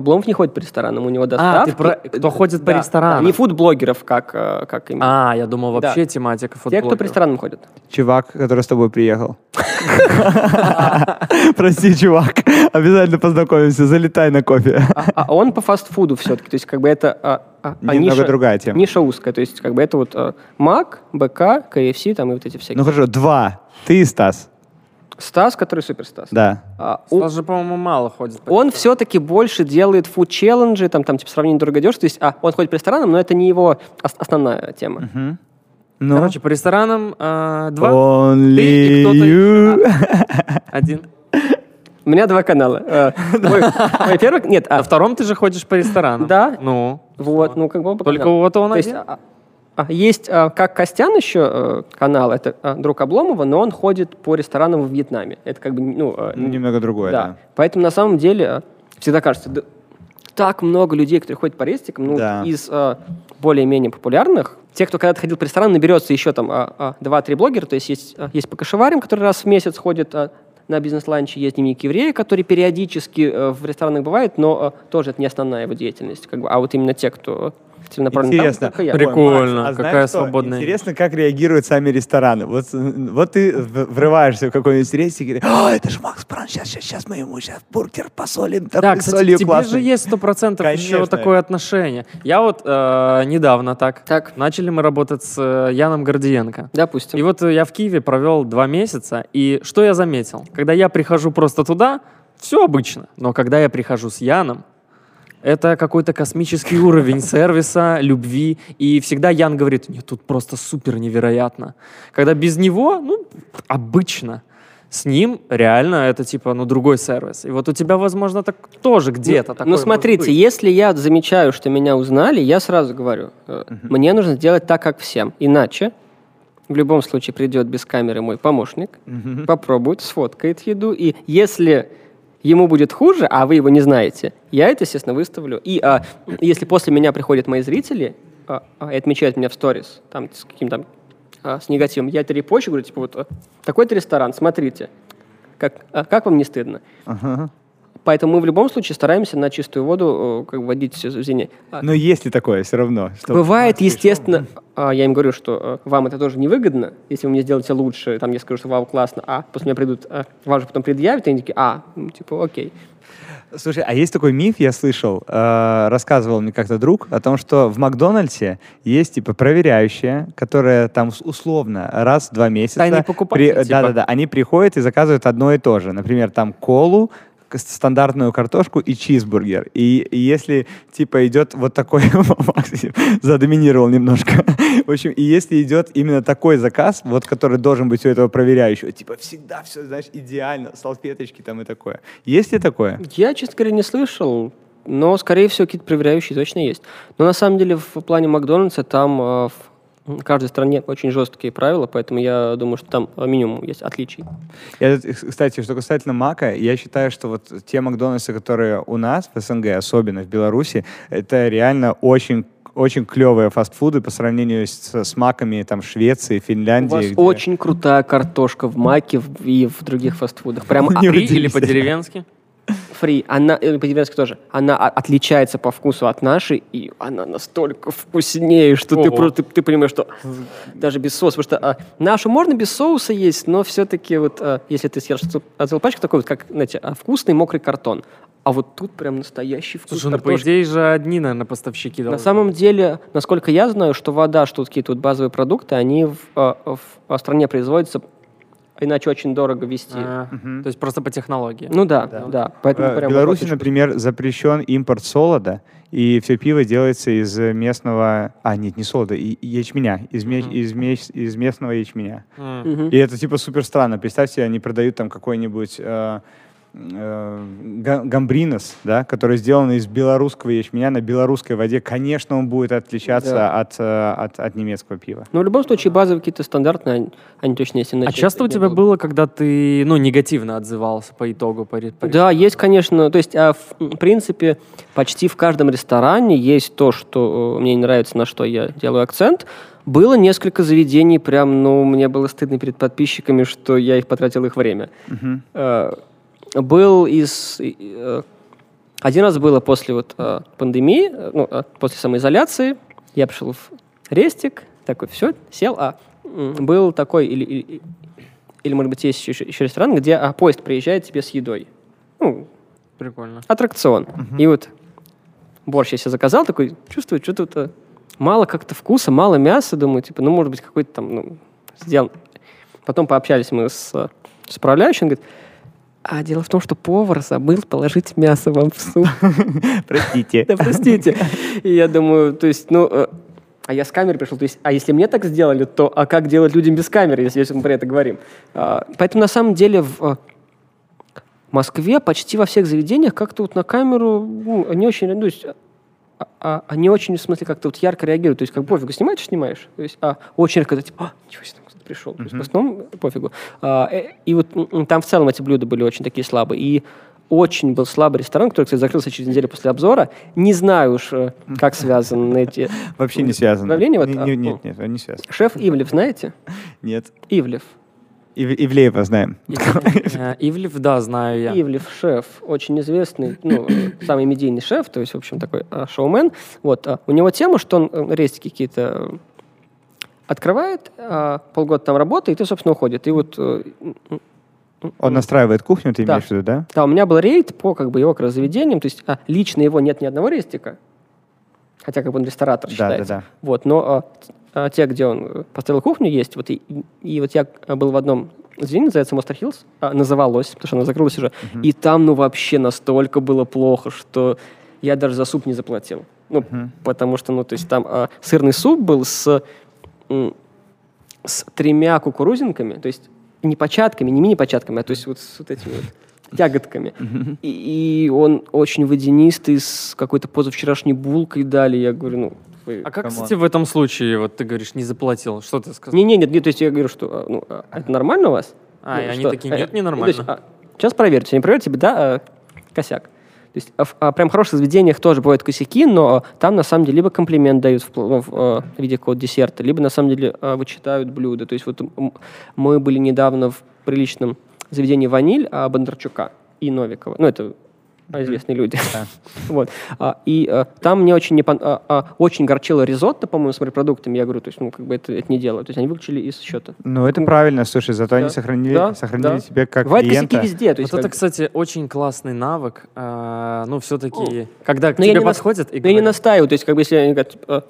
Обломов не ходит по ресторанам, у него А, доставки. ты про- кто ходит по Да, ресторанам. да, не фуд-блогеров, как, э, как именно. А, я думал, вообще тематика Те, футбола. кто по ресторанам ходит. Чувак, который с тобой приехал. Прости, чувак. Обязательно познакомимся. Залетай на кофе. А, а он по фастфуду все-таки. То есть, как бы это а, а, а Немного ниша, другая тема. ниша узкая. То есть, как бы это вот а, Мак, БК, КФС, там и вот эти всякие. Ну хорошо, два. Ты и Стас. Стас, который супер Стас. Да. А, у- Стас же, по-моему, мало ходит. по он все-таки больше делает фуд-челленджи, там, там типа сравнение дорого-дешево. То есть, а, он ходит по ресторанам, но это не его ос- основная тема. Ну, Короче, по ресторанам а, два, Only Ты и кто-то- you. один. У меня два канала. Э, Мой мой первый... Нет, а, На втором ты же ходишь по ресторанам. Да. Ну, Вот, ну как бы Только вот он один? А, есть а, как Костян еще э, канал, это а, друг Обломова, но он ходит по ресторанам в Вьетнаме. Это как бы, ну... э, Немного другое, да. да. Поэтому на самом деле э, всегда кажется, да, так много людей, которые ходят по рестикам, ну, Да. из э, более-менее популярных, те, кто когда-то ходил по ресторанам, наберется еще там а, два-три блогера, то есть есть, а, есть по кошеварям, которые раз в месяц ходят а, на бизнес-ланче, есть дневник еврея, который периодически э, в ресторанах бывает, но э, тоже это не основная его деятельность, как бы, а вот именно те, кто целенаправленно там, Интересно. только я. Прикольно. Макс, а какая знаешь что? свободная. Интересно, как реагируют сами рестораны. Вот, вот ты врываешься в какой-нибудь рейс и говоришь, «А, это же Макс Бранч, сейчас, сейчас, сейчас мы ему сейчас бургер посолим, там Да, кстати, солью тебе классной». же есть сто процентов еще такое отношение. Я вот э, недавно так. Так. Начали мы работать с э, Яном Гордиенко. Допустим. И вот э, я в Киеве провел два месяца, и что я заметил? Когда я прихожу просто туда, все обычно. Но когда я прихожу с Яном, это какой-то космический уровень сервиса, любви. И всегда Ян говорит, нет, тут просто супер невероятно. Когда без него, ну, обычно. С ним реально это типа, ну, другой сервис. И вот у тебя, возможно, так тоже где-то Ну, такое ну, может смотрите, быть. если я замечаю, что меня узнали, я сразу говорю, э, мне нужно сделать так, как всем. Иначе в любом случае придет без камеры мой помощник, попробует, сфоткает еду, и если ему будет хуже, а вы его не знаете, я это, естественно, выставлю. И а, если после меня приходят мои зрители а, а, и отмечают меня в сторис, там, с каким-то а, с негативом, я это репощу, говорю, типа, вот а, такой-то ресторан, смотрите, как, а, как вам не стыдно? Поэтому мы в любом случае стараемся на чистую воду э, как бы вводить все заведение. Но есть ли такое все равно? что Бывает, пришел? естественно, а, я им говорю, что э, вам это тоже невыгодно, если вы мне сделаете лучше, там я скажу, что вау, классно, а после меня придут, а, вам же потом предъявят, и они такие, а, ну, типа, окей. Слушай, а есть такой миф, я слышал, э, рассказывал мне как-то друг, о том, что в Макдональдсе есть типа проверяющие, которые там условно раз в два месяца... Тайный покупатель, при- типа. Да-да-да, они приходят и заказывают одно и то же. Например, там колу, стандартную картошку и чизбургер. И, и если, типа, идет вот такой... Макс задоминировал немножко. В общем, и если идет именно такой заказ, вот который должен быть у этого проверяющего, типа, всегда все, знаешь, идеально, салфеточки там и такое. Есть ли такое? Я, честно говоря, не слышал, но, скорее всего, какие-то проверяющие точно есть. Но на самом деле в плане Макдональдса там э, в каждой стране очень жесткие правила, поэтому я думаю, что там э, минимум есть отличий. Я, э, кстати, что касательно Мака, я считаю, что вот те Макдональдсы, которые у нас в СНГ, особенно в Беларуси, это реально очень очень клевые фастфуды по сравнению с, с маками там Швеции, У Финляндии. вас где- очень крутая картошка в Маке и в других фастфудах. Прям или по-деревенски? Фри, она, э, по-деревенски тоже, она отличается по вкусу от нашей, и она настолько вкуснее, что ты, Ого. про- ты, ты понимаешь, что даже без соуса, потому что а, нашу можно без соуса есть, но все-таки вот, а, если ты съешь цел- целую пачку, такой вот, как, знаете, а, вкусный мокрый картон, а вот тут прям настоящий вкус Слушай, ну по идее же одни, наверное, поставщики На должны. самом деле, насколько я знаю, что вода, что какие-то вот базовые продукты, они в, а, в а, стране производятся, иначе очень дорого вести. А, То есть просто по технологии. Ну да, да. Поэтому Э, В прям Беларуси, например, запрещен импорт солода, и все пиво делается из местного... А, нет, не солода, и- и ячменя, из, Мгм. из, ме- из местного ячменя. Мгм. И это типа супер странно. Представьте, они продают там какой-нибудь, э, гамбринос, да, который сделан из белорусского ячменя на белорусской воде, конечно, он будет отличаться Да. от, э, от, от немецкого пива. Но в любом случае базовые какие-то стандартные, они, точно есть. А часто у тебя было, когда ты, ну, негативно отзывался по итогу? По, по Да, есть, конечно. То есть, а, в принципе, почти в каждом ресторане есть то, что э, мне не нравится, на что я делаю акцент. Было несколько заведений, прям, ну, мне было стыдно перед подписчиками, что я их потратил их время. Мгм. Был из... э, Один раз было после вот э, пандемии, э, ну, э, после самоизоляции, я пришел в рестик, такой, все, сел, а был такой, или, или, или, может быть, есть еще, еще ресторан, где а, поезд приезжает тебе с едой. Ну, Прикольно. аттракцион. И вот борщ я себе заказал, такой, чувствую, что тут э, мало как-то вкуса, мало мяса, думаю, типа, ну, может быть, какой-то там, ну, сделан. Потом пообщались мы с, с управляющим, он говорит, а дело в том, что повар забыл положить мясо вам в суп. Простите. Да, простите. И я думаю, то есть, ну, э, а я с камерой пришел, то есть, а если мне так сделали, то а как делать людям без камеры, если, если мы про это говорим? А, Поэтому, на самом деле, в э, Москве почти во всех заведениях как-то вот на камеру ну, они очень, ну, то есть, а- а- они очень, в смысле, как-то вот ярко реагируют. То есть, как пофигу, снимаешь, снимаешь. То есть, а очень редко, типа, а, ничего себе, пришел. То есть, в основном пофигу. А, э, и вот там в целом эти блюда были очень такие слабые. И очень был слабый ресторан, который, кстати, закрылся через неделю после обзора. Не знаю уж, э, как связаны эти... Вообще не Не- а, не- ну. Нет, нет, не связано. Шеф Ивлев, знаете? Нет. Ивлев. Ив- Ивлеева знаем. Э, Ивлев, да, знаю я. Ивлев шеф, очень известный, ну, самый медийный шеф, то есть, в общем, такой а, шоумен. Вот, а, у него тема, что он рейстики какие-то открывает, а, полгода там работает и, собственно, уходит. И вот, э, Он настраивает кухню, ты Да. имеешь в виду, да? да, у меня был рейд по как бы его как раз заведениям, то есть а, лично его нет ни одного рейстика, хотя как бы он ресторатор Да, считается. да, да. Вот, но а, а, те, где он э, построил кухню, есть. Вот и, и- вот я а, был в одном заведении, называется Monster Hills, а, называлось, потому что она закрылась уже. И там, ну, вообще настолько было плохо, что я даже за суп не заплатил. Ну, потому что, ну, то есть там а, сырный суп был с, с тремя кукурузинками, то есть не початками, не мини-початками, а то есть вот с вот этими вот ягодками. И, и он очень водянистый, с какой-то позавчерашней булкой дали. Я говорю, ну, вы... А как, Come on. кстати, в этом случае, вот ты говоришь, не заплатил? Что ты сказал? Не-не, нет, нет, то есть я говорю, что а, ну, а это нормально у вас? А, Ну, и они что? такие, А, нет, ну, ненормально. то есть, а, сейчас проверьте, они проверят тебе, да, а, косяк. То есть а в а, прям хороших заведениях тоже бывают косяки, но а, там на самом деле либо комплимент дают в, в, а, в виде какого-то десерта, либо на самом деле вычитают блюдо. То есть вот мы были недавно в приличном заведении «Ваниль» а, Бондарчука и Новикова. Ну, это известные люди. вот. А, и а, там мне очень, не а, очень горчило ризотто, по-моему, с морепродуктами. Я говорю, то есть, ну, как бы это, это не делают. То есть они выключили из счета. Ну, это правильно, слушай, зато они сохранили, сохранили да. тебя как Бывают клиента. косяки везде. То есть, Вот это, кстати, очень классный навык. ну, все-таки, когда к я тебе подходят и но я не настаиваю. То есть, как бы, если они говорят, типа,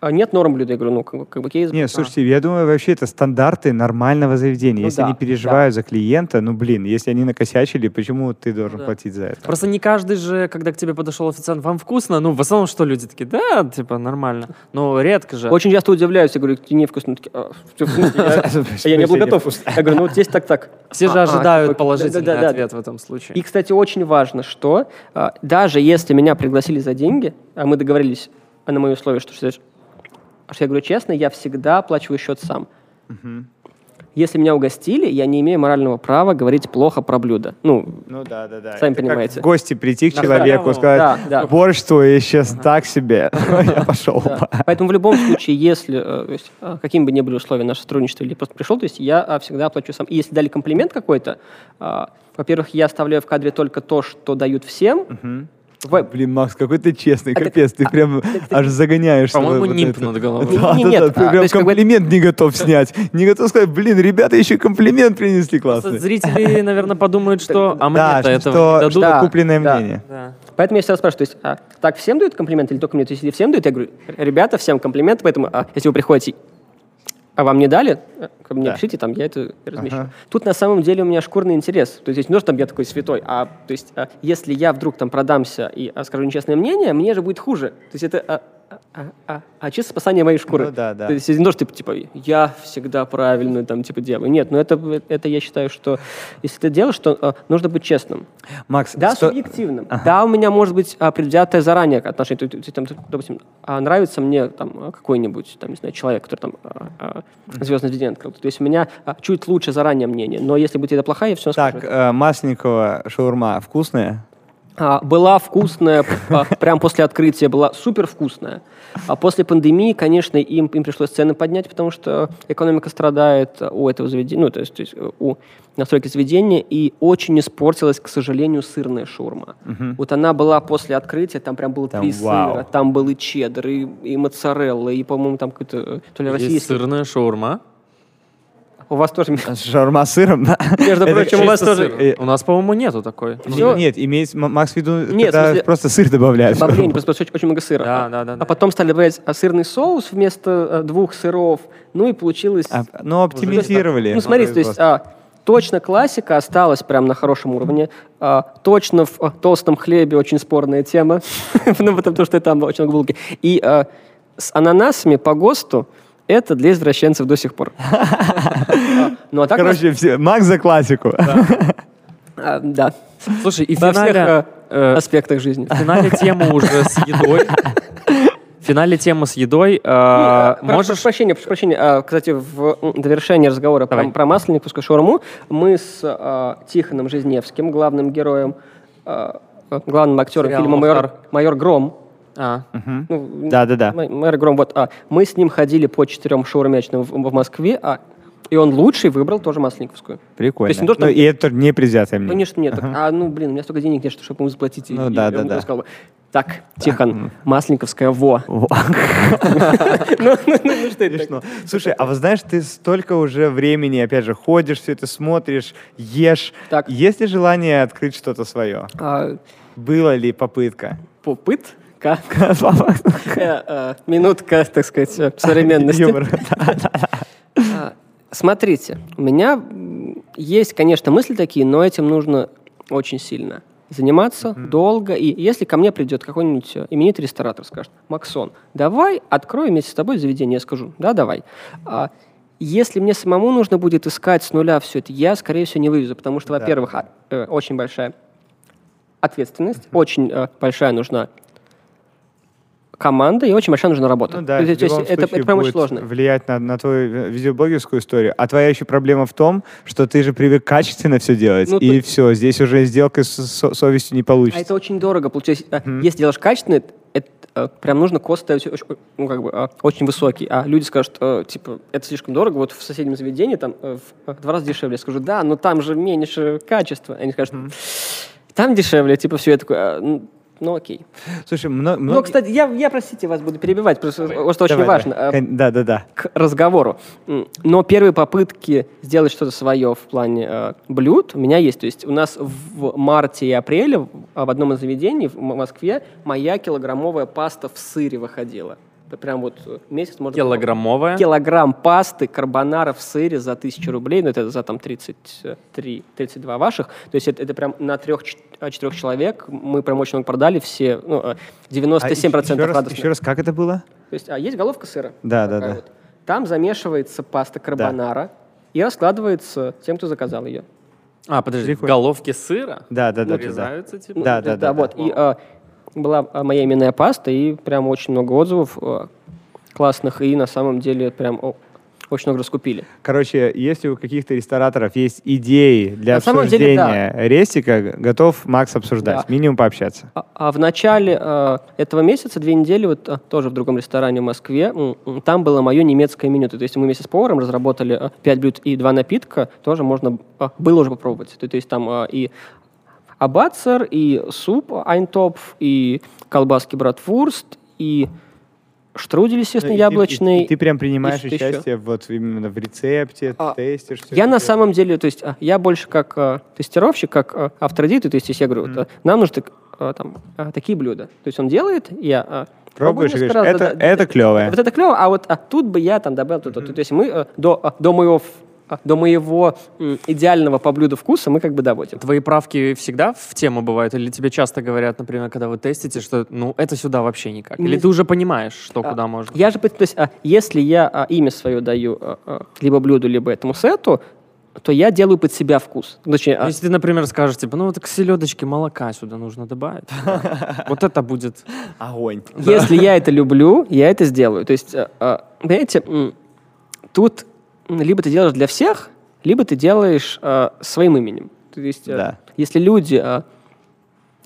а, нет норм блюда, я говорю, ну, как бы, как бы кейс. Не, слушайте, я думаю, вообще это стандарты нормального заведения. Ну если да, они переживают за клиента, ну, блин, если они накосячили, почему ты должен Да. платить за это? Просто не каждый же, когда к тебе подошел официант, вам вкусно? Ну, в основном, что люди такие, да, типа, нормально. Но редко же. Очень часто удивляюсь, я говорю, тебе невкусно. Такие, «А, в смысле, я- не был готов. Я говорю, ну вот здесь так-так. Все же А, ожидают положительный ответ в этом случае. И, кстати, очень важно, что даже если меня пригласили за деньги, а мы договорились на мои условия, что, что что я говорю честно, я всегда оплачиваю счет сам. Если меня угостили, я не имею морального права говорить плохо про блюдо. Ну, Ну да, да, да. Сами Это как понимаете. в гости прийти к человеку, халяву. сказать, Да, да. борщ твой сейчас так себе. Я пошел. Да. Поэтому в любом случае, если э, э, каким бы ни были условия нашего сотрудничества или просто пришел, то есть я а, всегда оплачу сам. И если дали комплимент какой-то, а, во-первых, я оставляю в кадре только то, что дают всем. В- Блин, Макс, какой ты честный, так- капец, ты прям аж загоняешь. По-моему, вот нимб это. над головой. Да, Не, да, нет, да, а, ты то прям есть как бы- комплимент не готов снять. Не готов сказать, блин, ребята еще комплимент принесли Просто классный. Зрители, наверное, подумают, что а Да, мне-то этого что, не дадут. что Да, купленное да. мнение. Да. Поэтому я всегда спрашиваю, то есть, а, так всем дают комплимент или только мне? То есть, если всем дают, я говорю, ребята, всем комплимент, поэтому, а, если вы приходите, а вам не дали, ко мне Да. пишите, там, я это размещу. Ага. Тут на самом деле у меня шкурный интерес. То есть, здесь не то, что там я такой святой, а то есть, а, если я вдруг там продамся и а, скажу нечестное мнение, мне же будет хуже. То есть, это а, а, а, а чисто спасание моей шкуры. Ну да, да. То есть не то, что типа, типа я всегда правильную там типа делаю. Нет, ну это, это я считаю, что если ты делаешь, то а, нужно быть честным. Макс, Да, сто- субъективным. Да, у меня может быть а, предвзятое заранее отношение. То есть, там, допустим, а, нравится мне там а, какой-нибудь, там, не знаю, человек, который там а, а, заведение открыл. То есть у меня а, чуть лучше заранее мнение. Но если будет это плохая, я все Так, скажу. э, масленникова шаурма вкусная? А, была вкусная, а, прям после открытия была супер вкусная. А после пандемии, конечно, им, им пришлось цены поднять, потому что экономика страдает у этого заведения, ну, то есть, то есть у настройки заведения, и очень испортилась, к сожалению, сырная шаурма. Вот она была после открытия, там прям было Там три вау. сыра, там был и чеддер, и, и моцарелла, и, по-моему, там какой-то то ли Есть российский. сырная шаурма. У вас тоже, Шаурма с сыром, да? между прочим, у вас тоже... У нас, по-моему, нету такой. Нет, имеется, Макс в виду, когда просто сыр добавляют. Добавление, просто очень, много сыра. Да, А- да, да. А потом стали добавлять а, сырный соус вместо э, двух сыров. Ну и получилось... А, Ну, оптимизировали. Ну, смотри, то есть а, точно классика осталась прям на хорошем уровне. А, точно в а, толстом хлебе очень спорная тема. ну, потому что там очень много булки. И а, с ананасами по ГОСТу это для извращенцев до сих пор. Ну, а так... Короче, все, Макс за классику. а, Да. Слушай, и в Во всех финале, а, э, аспектах жизни. в финале тему уже с едой. В финале тему с едой. э, А, прошу Можешь... прощения, прошу прощения. А, Кстати, в довершении разговора про, Давай. про масленниковскую шаурму мы с а, Тихоном Жизневским, главным героем, а, главным актером Сериал фильма «Майор. «Майор Гром». А, Ну, Да-да-да. Май- Майор Гром, вот. а, мы с ним ходили по четырем шаурмячным в, в Москве, а, и он лучший выбрал тоже масленниковскую. Прикольно. То есть не то, что- Ну, и это не предвзятое мнение. Конечно, нет. А, ну, блин, у меня столько денег нет, что- чтобы ему заплатить. и- Ну и да, я да, да. сказал бы, Так, Тихон, масленниковская, во. Во. Ну, ну, ну, что это. Слушай, а вот знаешь, ты столько уже времени, опять же, ходишь, все это смотришь, ешь. Есть ли желание открыть что-то свое? А, Была ли попытка? Попытка. Э, э, Минутка, так сказать, современности. Юмор. А, Смотрите, у меня есть, конечно, мысли такие, но этим нужно очень сильно заниматься долго. И если ко мне придет какой-нибудь именитый ресторатор, скажет, Максон, давай откроем вместе с тобой заведение, я скажу, да, давай. А если мне самому нужно будет искать с нуля все это, я, скорее всего, не вывезу, потому что, Да. во-первых, а, э, очень большая ответственность, очень э, большая нужна команда и очень большая нужна работа. Ну да, То есть, то есть это, это прям очень сложно. влиять на, на твою э, видеоблогерскую историю. А твоя еще проблема в том, что ты же привык качественно все делать, Ну, то и есть- все, здесь уже сделка с со- совестью не А получится. это очень дорого. Получается, а, если делаешь качественно, это, э, прям нужно кост ставить очень, ну, как бы, а, очень высокий. А люди скажут, э, типа, это слишком дорого, вот в соседнем заведении там э, в два раза дешевле. Я скажу, да, но там же меньше качества. Они скажут, там дешевле, типа, все. Я такой, «А, ну, ну окей. Слушай, мно- Но, многие- кстати, я, я, простите, вас буду перебивать, просто что очень Давай, важно. давай. Да, да, да. к разговору. Но первые попытки сделать что-то свое в плане э, блюд у меня есть. То есть у нас в марте и апреле в в одном из заведений в Москве моя килограммовая паста в сыре выходила. Прям вот э, месяц можно... Килограммовая. Килограмм пасты карбонара в сыре за 1000 рублей, ну это за там 33, 32 ваших. То есть это, это прям на трех-четырех человек мы прям очень много продали, все, ну, э, 97% А еще раз, еще раз, как это было? То есть, а есть головка сыра. Да, да, да. вот. Там замешивается паста карбонара и раскладывается тем, кто заказал ее. А, подожди, Прикольно. головки сыра Да, да, да, да, да. нарезаются, типа? Да, да, да, вот. И а, была а, моя именная паста, и прям очень много отзывов а, классных, и на самом деле прям очень много раскупили. Короче, если у каких-то рестораторов есть идеи для На самом деле, обсуждения рестика, готов Макс обсуждать, Да. минимум пообщаться. А, а в начале а, этого месяца, две недели, вот а, тоже в другом ресторане в Москве, там было мое немецкое меню. То есть мы вместе с поваром разработали а, пять блюд и два напитка, тоже можно а, было уже попробовать. То, есть там а, и абацер, и суп айнтопф, и колбаски братвурст, и штрудель, естественно, и яблочный. И, и ты прям принимаешь еще. участие вот именно в рецепте, А, тестишь. всё Я на дело? самом деле, то есть а, я больше как а, тестировщик, как а, автор идеи, то есть если я говорю, вот, а, нам нужны а, там, а, такие блюда. То есть он делает, я а, Пробуешь и говоришь, раз, это, это клевое. Вот это клево, а вот а, тут бы я там добавил то-то. То есть мы а, до, а, до моего до моего идеального по блюду вкуса мы как бы доводим. Твои правки всегда в тему бывают? Или тебе часто говорят, например, когда вы тестите, что ну это сюда вообще никак? Или ты уже понимаешь, что А, куда можно? Я же, то есть, а, если я а, имя свое даю а, а, либо блюду, либо этому сету, то я делаю под себя вкус. Точнее, а, Если ты, например, скажешь, типа, ну вот к селедочке молока сюда нужно добавить. Вот это будет... Огонь. Если я это люблю, я это сделаю. То есть, а, а, понимаете, тут либо ты делаешь для всех, либо ты делаешь а, своим именем. То есть, а, Да. если люди, а,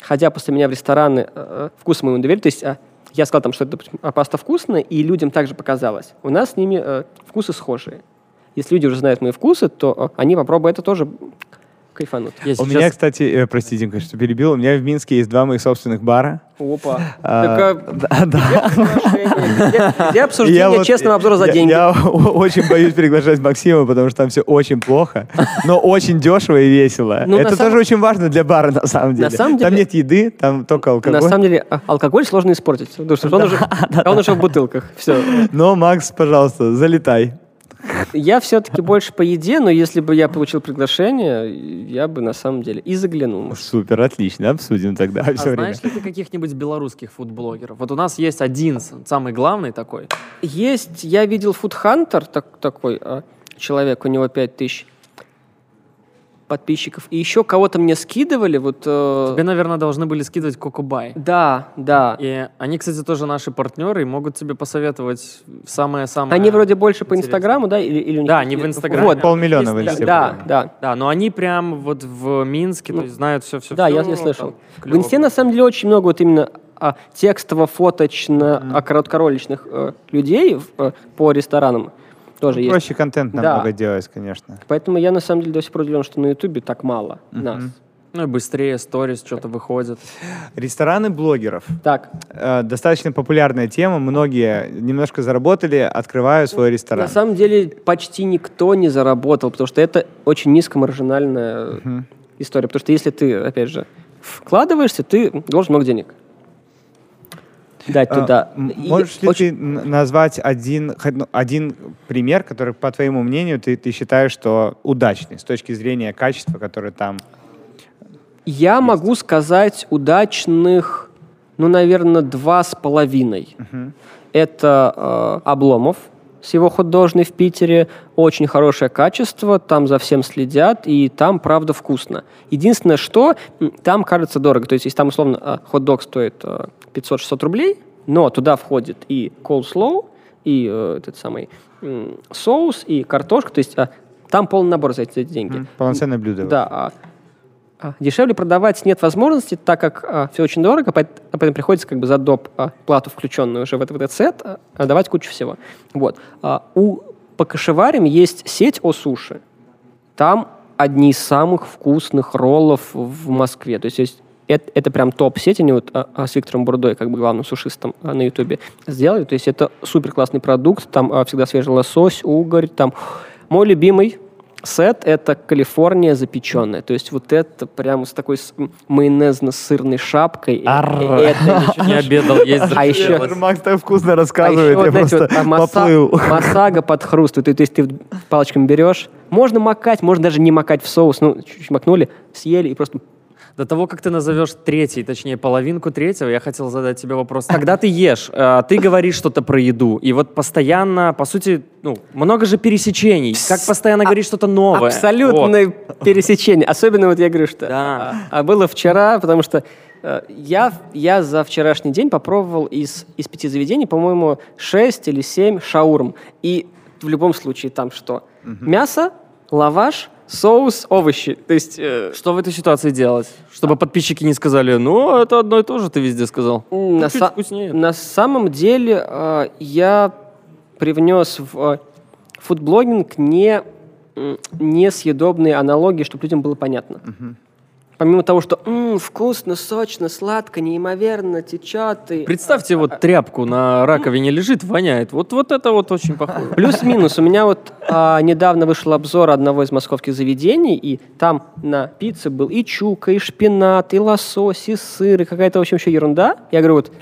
ходя после меня в рестораны, а, вкус моему доверили, то есть а, я сказал там, что это а, паста вкусная, и людям также показалось. У нас с ними а, вкусы схожие. Если люди уже знают мои вкусы, то а, они попробуют это тоже кайфанут. Я У сейчас- меня, кстати, э, прости, Димка, что перебил, у меня в Минске есть два моих собственных бара. Опа. А, Так, а, да, где обсуждение я вот- честного обзора за деньги? Я очень боюсь приглашать Максима, потому что там все очень плохо, но очень дешево и весело. Ну, на Это самом- тоже очень важно для бара, на самом деле. самом Там деле- нет еды, там только алкоголь. На самом деле, а, алкоголь сложно испортить. Потому что он уже, он уже в бутылках. Все. Но, Макс, пожалуйста, залетай. Я все-таки больше по еде, но если бы я получил приглашение, я бы на самом деле и заглянул. может. Супер, отлично, обсудим тогда А все время. знаешь ли ты каких-нибудь белорусских фудблогеров? Вот у нас есть один, самый главный такой. Есть, я видел Food Hunter, так, такой а, человек, у него 5000 подписчиков. И еще кого-то мне скидывали, вот... э, Тебе, наверное, должны были скидывать Кокубай. Да, да. И они, кстати, тоже наши партнеры и могут тебе посоветовать самое-самое... Они вроде больше по. Инстаграму, да? Или, или Да, они в Инстаграме. Вот, Полмиллиона Есть, вылезли. да, да. Да, но они прям вот в Минске, то есть знают все-все. Да, я, я слышал. В Инсте на самом деле очень много вот именно а, текстово-фоточно, а, короткороличных э, людей в- э, по ресторанам тоже есть. Проще контент Да. намного делать, конечно. Поэтому я на самом деле до сих пор удивлен, что на Ютубе так мало нас. Ну и быстрее сторис что-то выходит. Рестораны блогеров. Так, Э, достаточно популярная тема. Многие немножко заработали, открывают свой ресторан. на самом деле почти никто не заработал, потому что это очень низкомаржинальная история. Потому что если ты, опять же, вкладываешься, ты должен много денег дать А, туда. И Можешь ли очень- ты назвать один, ну, один пример, который, по твоему мнению, ты, ты считаешь, что удачный с точки зрения качества, которое там... Я могу сказать удачных, ну, наверное, два с половиной. Это э, Обломов с его хот-дожной в Питере. Очень хорошее качество, там за всем следят, и там, правда, вкусно. Единственное, что там кажется дорого. То есть, если там, условно, э, хот-дог стоит э, 500-600 рублей, но туда входит и coleslaw, и э, этот самый м, соус, и картошка. То есть, э, там полный набор за эти деньги. Полноценное блюдо. Да. А- а дешевле продавать нет возможности, так как все очень дорого, поэт- а поэтому приходится как бы за доп. а, плату, включенную уже в этот, в этот сет, а, а, давать кучу всего. Вот. А, у по кашеварям есть сеть о суши. Там одни из самых вкусных роллов в Москве. То есть, есть это, это прям топ-сеть, они вот а, а, с Виктором Бурдой, как бы главным сушистом а, на Ютубе, сделали. То есть это супер классный продукт, там а, всегда свежий лосось, угорь, там. Мой любимый сет — это Калифорния запеченная. То есть вот это прям с такой майонезно-сырной шапкой. Не обедал, есть А еще- Макс так вкусно а рассказывает, еще, я просто вот, а, поплыл. Масага подхрустывает. То есть ты палочками берешь. Можно макать, можно даже не макать в соус. Ну, чуть-чуть макнули, съели и просто... До того, как ты назовешь третий, точнее, половинку третьего, я хотел задать тебе вопрос. Когда ты ешь, э, ты говоришь что-то про еду, и вот постоянно, по сути, ну, много же пересечений. Как постоянно говорить что-то новое. Абсолютное пересечение. Особенно вот я говорю, что Да. а, а было вчера, потому что э, я, я за вчерашний день попробовал из, из пяти заведений, по-моему, шесть или семь шаурм. И в любом случае там что? Мясо, лаваш, соус, овощи. То есть... э. Что в этой ситуации делать? Чтобы подписчики не сказали, ну, это одно и то же ты везде сказал. М, На, са- вкуснее. на самом деле э, я привнес в э, фудблогинг не, м, несъедобные аналогии, чтобы людям было понятно. Помимо того, что «М, вкусно, сочно, сладко, неимоверно, течет. И... Представьте, вот тряпку на раковине лежит, воняет. Вот, вот это вот очень похоже. Плюс-минус. У меня вот а, недавно вышел обзор одного из московских заведений, и там на пицце был и чука, и шпинат, и лосось, и сыр, и какая-то, в общем, еще ерунда. Я говорю, вот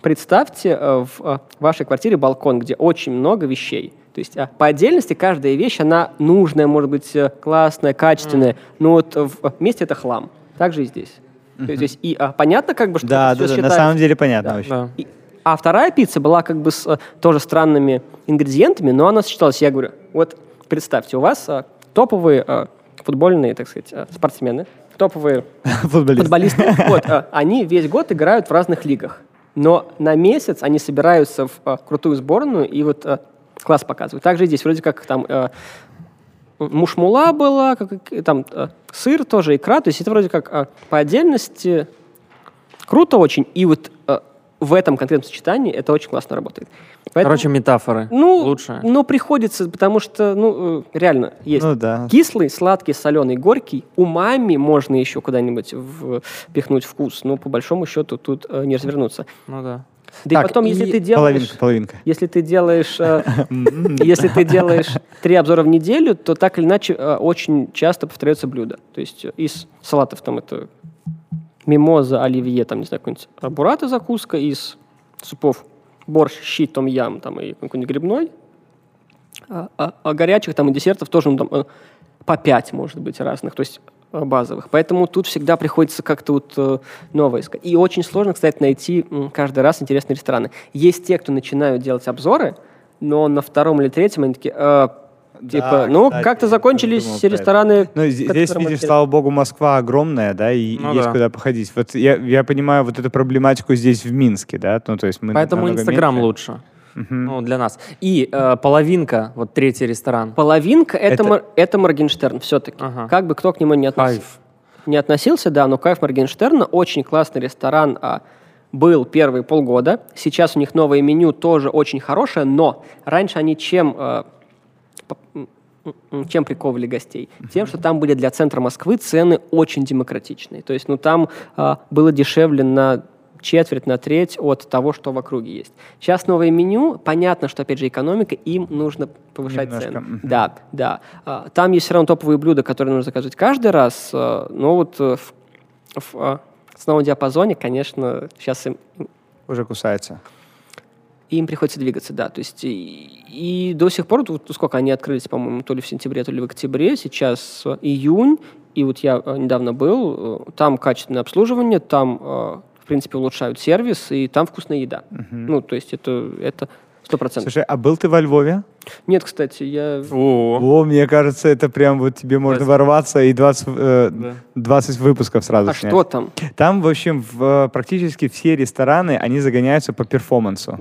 представьте э, в э, вашей квартире балкон, где очень много вещей. То есть а, по отдельности каждая вещь, она нужная, может быть, э, классная, качественная, но вот вместе это хлам. Так же и здесь. То есть и а, понятно, как бы, что Да, это да, да, на самом деле понятно Да. Да. и- а вторая пицца была как бы с э, тоже странными ингредиентами, но она сочеталась. Я говорю, вот представьте, у вас э, топовые э, футбольные, так сказать, э, спортсмены, топовые Футболист. футболисты, вот, они весь год играют в разных лигах. Но на месяц они собираются в э, крутую сборную и вот э, класс показывают. Также здесь вроде как там э, мушмула была, как, там э, сыр тоже, икра. То есть это вроде как э, по отдельности круто очень. И вот э, в этом конкретном сочетании это очень классно работает. Поэтому, Короче, метафоры. ну, Лучше. ну, приходится, потому что, ну, э, реально, есть Ну да. кислый, сладкий, соленый, горький. Умами можно еще куда-нибудь впихнуть вкус, но по большому счету тут э, не развернуться. Ну да. Да Так, и потом, если и ты делаешь... Половинка, половинка. Если ты делаешь, э, если ты делаешь три обзора в неделю, то так или иначе э, очень часто повторяются блюда. То есть э, из салатов там это мимоза, оливье, там, не знаю, какой-нибудь бурата закуска, из супов борщ, щи, том ям, там, и какой-нибудь грибной. А, а- а горячих там и десертов тоже ну, там, по пять, может быть, разных, то есть базовых. Поэтому тут всегда приходится как-то вот э, новое искать. И очень сложно, кстати, найти каждый раз интересные рестораны. Есть те, кто начинают делать обзоры, но на втором или третьем они такие, э, типа, ну, кстати, как-то закончились думал рестораны. Ну, здесь, видишь, слава богу, Москва огромная, да, и Ну есть да. куда походить. Вот я, я понимаю вот эту проблематику здесь в Минске, да, ну, то есть мы Поэтому Инстаграм меньше. лучше. Ну, для нас. И э, половинка, вот третий ресторан. Половинка это, Это- Мор- это Моргенштерн все-таки. Ага. Как бы кто к нему не относился. Кайф. не относился, да, но кайф Моргенштерна очень классный ресторан а, был первые полгода. Сейчас у них новое меню тоже очень хорошее, но раньше они чем а, м, чем приковывали гостей? Тем, что там были для центра Москвы цены очень демократичные. То есть, ну, там а, было дешевле на четверть, на треть от того, что в округе есть. Сейчас новое меню, понятно, что, опять же, экономика, им нужно повышать Немножко, цены. Да, да. А, Там есть все равно топовые блюда, которые нужно заказывать каждый раз, а, но вот э, в, в, а, ценовом диапазоне, конечно, сейчас им, Уже кусается. им приходится двигаться, да. То есть и, и до сих пор, вот сколько они открылись, по-моему, то ли в сентябре, то ли в октябре, сейчас э, июнь, и вот я э, недавно был, там качественное обслуживание, там, в принципе, улучшают сервис, и там вкусная еда. Ну, то есть это это сто процентов. Слушай, а был ты во Львове? Нет, кстати, я... О, О, мне кажется, это прям вот тебе можно ворваться и 20, э, Да. 20 выпусков сразу А снять. что там? Там, в общем, в, э, практически все рестораны, они загоняются по перформансу.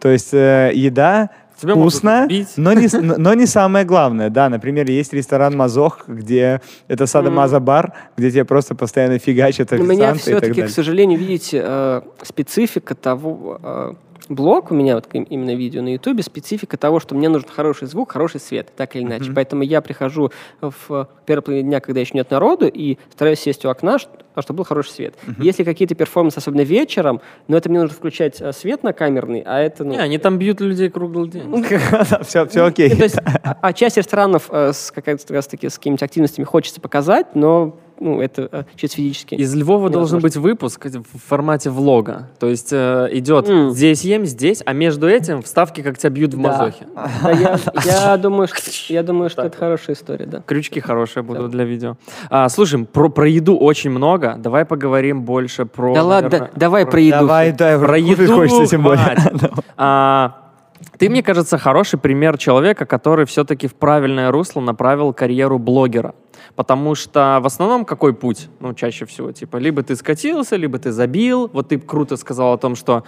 То есть э, еда Тебя вкусно, но не, но не самое главное. Да, например, есть ресторан Мазох, где это Садомаза бар, где тебе просто постоянно фигачат У меня официанты и так все-таки, к сожалению, видите, э, специфика того, э, блог у меня вот им- именно видео на ютубе, специфика того, что мне нужен хороший звук, хороший свет, так или иначе. Поэтому я прихожу в э, первый половине дня, когда еще нет народу, и стараюсь сесть у окна, а чтобы был хороший свет. Если какие-то перформансы, особенно вечером, но это мне нужно включать э, свет на камерный, а это... Ну, не, они там бьют людей круглый день. все, все окей. Ну, есть, а, а часть ресторанов э, с, как раз таки, с какими-то активностями хочется показать, но ну, это э, чисто физически. Из Львова должен быть выпуск в формате влога. То есть э, идет М. здесь ем, здесь, а между этим вставки, как тебя бьют в Да. мазохе. Да, я, я думаю, что, я думаю, что это хорошая история, да. Крючки хорошие будут для видео. А, слушай, про, про еду очень много. Давай поговорим больше про... да ладно, давай про еду. Давай, да, Про еду хочется тем более. А, ты, мне кажется, хороший пример человека, который все-таки в правильное русло направил карьеру блогера. Потому что в основном какой путь? Ну, чаще всего, типа, либо ты скатился, либо ты забил. Вот ты круто сказал о том, что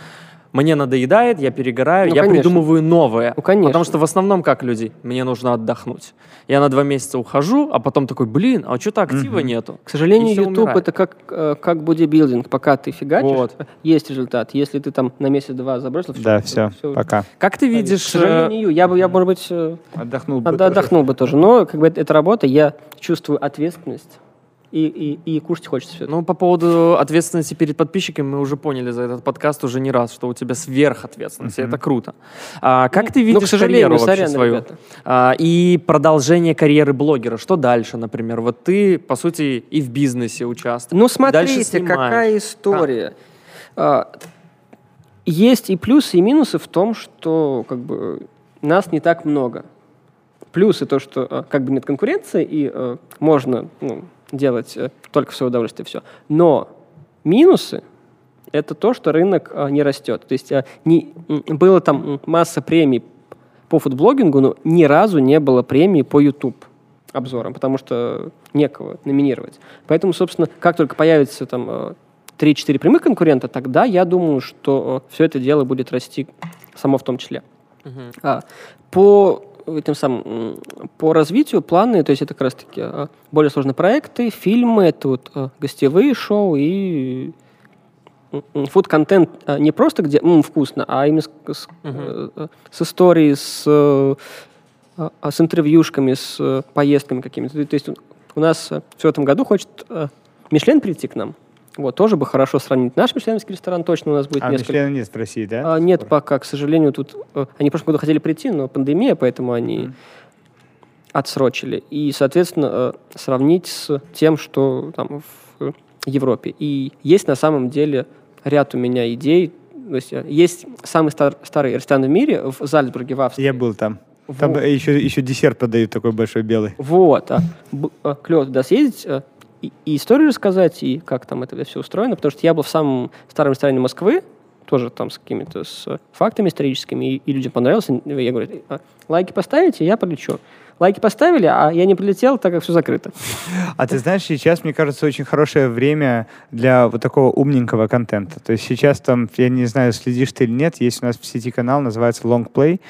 мне надоедает, я перегораю, Ну, я конечно. придумываю новое. Ну, конечно. Потому что в основном как люди? Мне нужно отдохнуть. Я на два месяца ухожу, а потом такой, блин, а что-то актива нету. К сожалению, YouTube умирает. это как, э, как бодибилдинг. Пока ты фигачишь, Вот. есть результат. Если ты там на месяц-два забросил, всё, Да, все, всё. пока. Как ты К видишь... э, сожалению, я бы, я, может быть, э, Отдохнул бы отда- тоже. отдохнул бы тоже. Но как бы это, это работа, я чувствую ответственность. И, и, и кушать хочется все. Ну, по поводу ответственности перед подписчиками мы уже поняли за этот подкаст уже не раз, что у тебя сверхответственность, и это круто. А, как ты видишь ну, к сожалению, карьеру вообще сорян, свою? ребята. А, и продолжение карьеры блогера. Что дальше, например? Вот ты, по сути, и в бизнесе участвуешь. Ну, смотрите, какая история. А, есть и плюсы, и минусы в том, что как бы нас не так много. Плюсы то, что э, как бы нет конкуренции, и э, можно ну, делать э, только в свое удовольствие все. Но минусы — это то, что рынок э, не растет. То есть э, не, было там масса премий по фудблогингу, но ни разу не было премии по YouTube обзорам, потому что некого номинировать. Поэтому, собственно, как только появится там э, 3-4 прямых конкурента, тогда я думаю, что все это дело будет расти само в том числе. А, по этим самым, по развитию планы, то есть это как раз таки а, более сложные проекты, фильмы, это вот а, гостевые шоу и фуд-контент не просто где «М, вкусно, а именно с, с, э, с историей, с, э, а, а, с интервьюшками, с э, поездками какими-то. То есть у нас э, в этом году хочет э, Мишлен прийти к нам. Вот, тоже бы хорошо сравнить. Наш мишленовский ресторан точно у нас будет А несколько. Мишлена нет в России, да? А, нет, пока, к сожалению, тут... э, Они в прошлом году хотели прийти, но пандемия, поэтому они отсрочили. И, соответственно, э, сравнить с тем, что там в Европе. И есть на самом деле ряд у меня идей. То есть э, есть самый стар- старый ресторан в мире в Зальцбурге, в Австрии. Я был там. Там Вот. еще, еще десерт подают такой большой белый. Вот. А, б- а, клево туда съездить а, и, историю рассказать, и как там это все устроено. Потому что я был в самом старом ресторане Москвы, тоже там с какими-то с фактами историческими, и, и людям понравилось. Я говорю, «А, лайки поставите, я полечу. Лайки поставили, а я не прилетел, так как все закрыто. А ты знаешь, сейчас, мне кажется, очень хорошее время для вот такого умненького контента. То есть сейчас там, я не знаю, следишь ты или нет, есть у нас в сети канал, называется Long Play.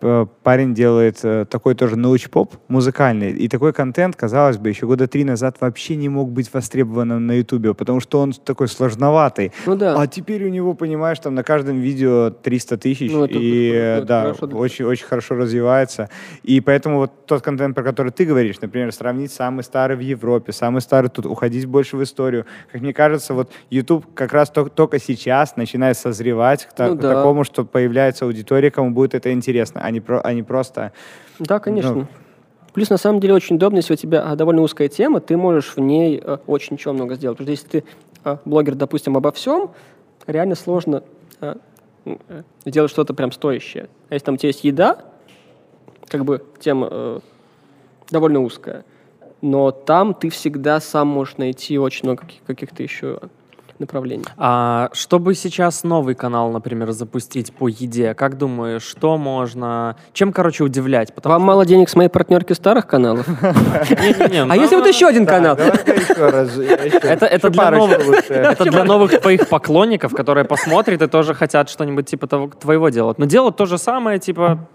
П- парень делает э, такой тоже научпоп музыкальный. И такой контент, казалось бы, еще года три назад вообще не мог быть востребованным на Ютубе, потому что он такой сложноватый. Ну да. А теперь у него, понимаешь, там на каждом видео 300 тысяч, Ну, это- и это э, да, хорошо, да. очень, очень хорошо развивается. И поэтому вот тот контент, про который ты говоришь, например, сравнить самый старый в Европе, самый старый тут, уходить больше в историю. Как мне кажется, вот YouTube как раз тол- только сейчас начинает созревать к, та- Ну к да. такому, что появляется аудитория, кому будет это интересно, а не, про, а не просто... Да, конечно. Ну. Плюс, на самом деле, очень удобно, если у тебя а, довольно узкая тема, ты можешь в ней а, очень чего много сделать. Потому что если ты а, блогер, допустим, обо всем, реально сложно э, сделать что-то прям стоящее. А если там у тебя есть еда, как бы тема э, довольно узкая, но там ты всегда сам можешь найти очень много каких- каких-то еще направлений. А чтобы сейчас новый канал, например, запустить по еде, как думаешь, что можно... Чем, короче, удивлять? Потому Вам мало денег с моей партнерки старых каналов? А ну, если вот еще один канал? Это, для новых, это для новых твоих поклонников, которые посмотрят и тоже хотят что-нибудь типа того, твоего делать. Но делать то же самое, типа,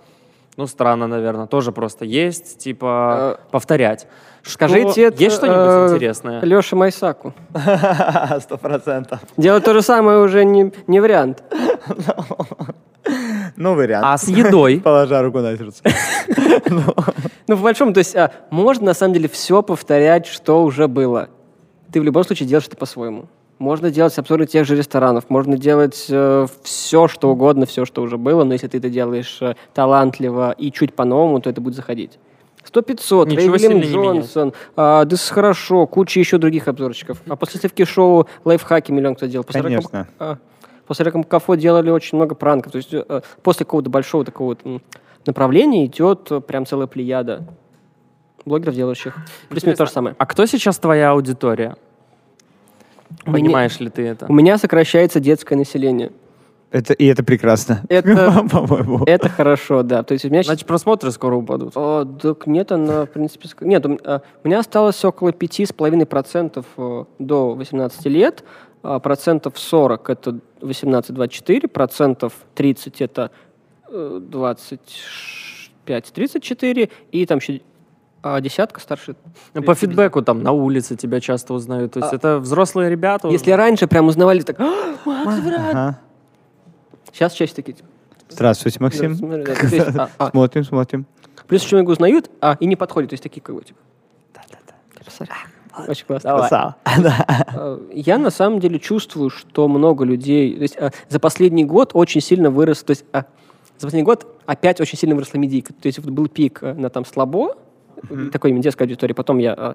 ну, странно, наверное, тоже просто есть, типа, повторять. Что- Скажите это Есть что-нибудь э, интересное? Леше Майсаку. Сто процентов. Делать то же самое уже не, не вариант. Ну, вариант. А с едой? Положа руку на сердце. Ну, в большом, то есть а, можно на самом деле все повторять, что уже было. Ты в любом случае делаешь это по-своему. Можно делать обзоры тех же ресторанов, можно делать все, что угодно, все, что уже было, но если ты это делаешь э, талантливо и чуть по-новому, то это будет заходить. 100-500, Ничего Рэй Вильям. Джонсон, а, хорошо, куча еще других обзорчиков. А после сливки шоу лайфхаки миллион кто делал. После Конечно. Рэком- а, после Кафо делали очень много пранков. То есть э, после какого-то большого такого направления идет э, прям целая плеяда блогеров, делающих. Плюс-минус то же самое. А кто сейчас твоя аудитория? У меня- Понимаешь ли ты это? У меня сокращается детское население. Это, и это прекрасно. Это- По-моему. Это хорошо, да. То есть у меня сейчас... Значит, просмотры скоро упадут. О, так нет, она, в принципе... ск- Нет, у а, у меня осталось около 5,5% э, до 18 лет. а, Процентов 40 — это 18-24, процентов 30 — это э, 25-34, и там еще а, десятка старше. Ну, По фидбэку там на улице тебя часто узнают. То есть это взрослые ребята. Если раньше прям узнавали так, «А, Ага. сейчас чаще такие, типа, Здравствуйте, Максим. а, а, Смотрим, смотрим. Плюс еще много узнают, а и не подходят, то есть такие как бы, типа. Очень классно. Красава. Я на самом деле чувствую, что много людей... То есть за последний год очень сильно вырос... То есть за последний год опять очень сильно выросла медийка. То есть вот был пик на там слабо, такой именно детской аудитории. Потом я э,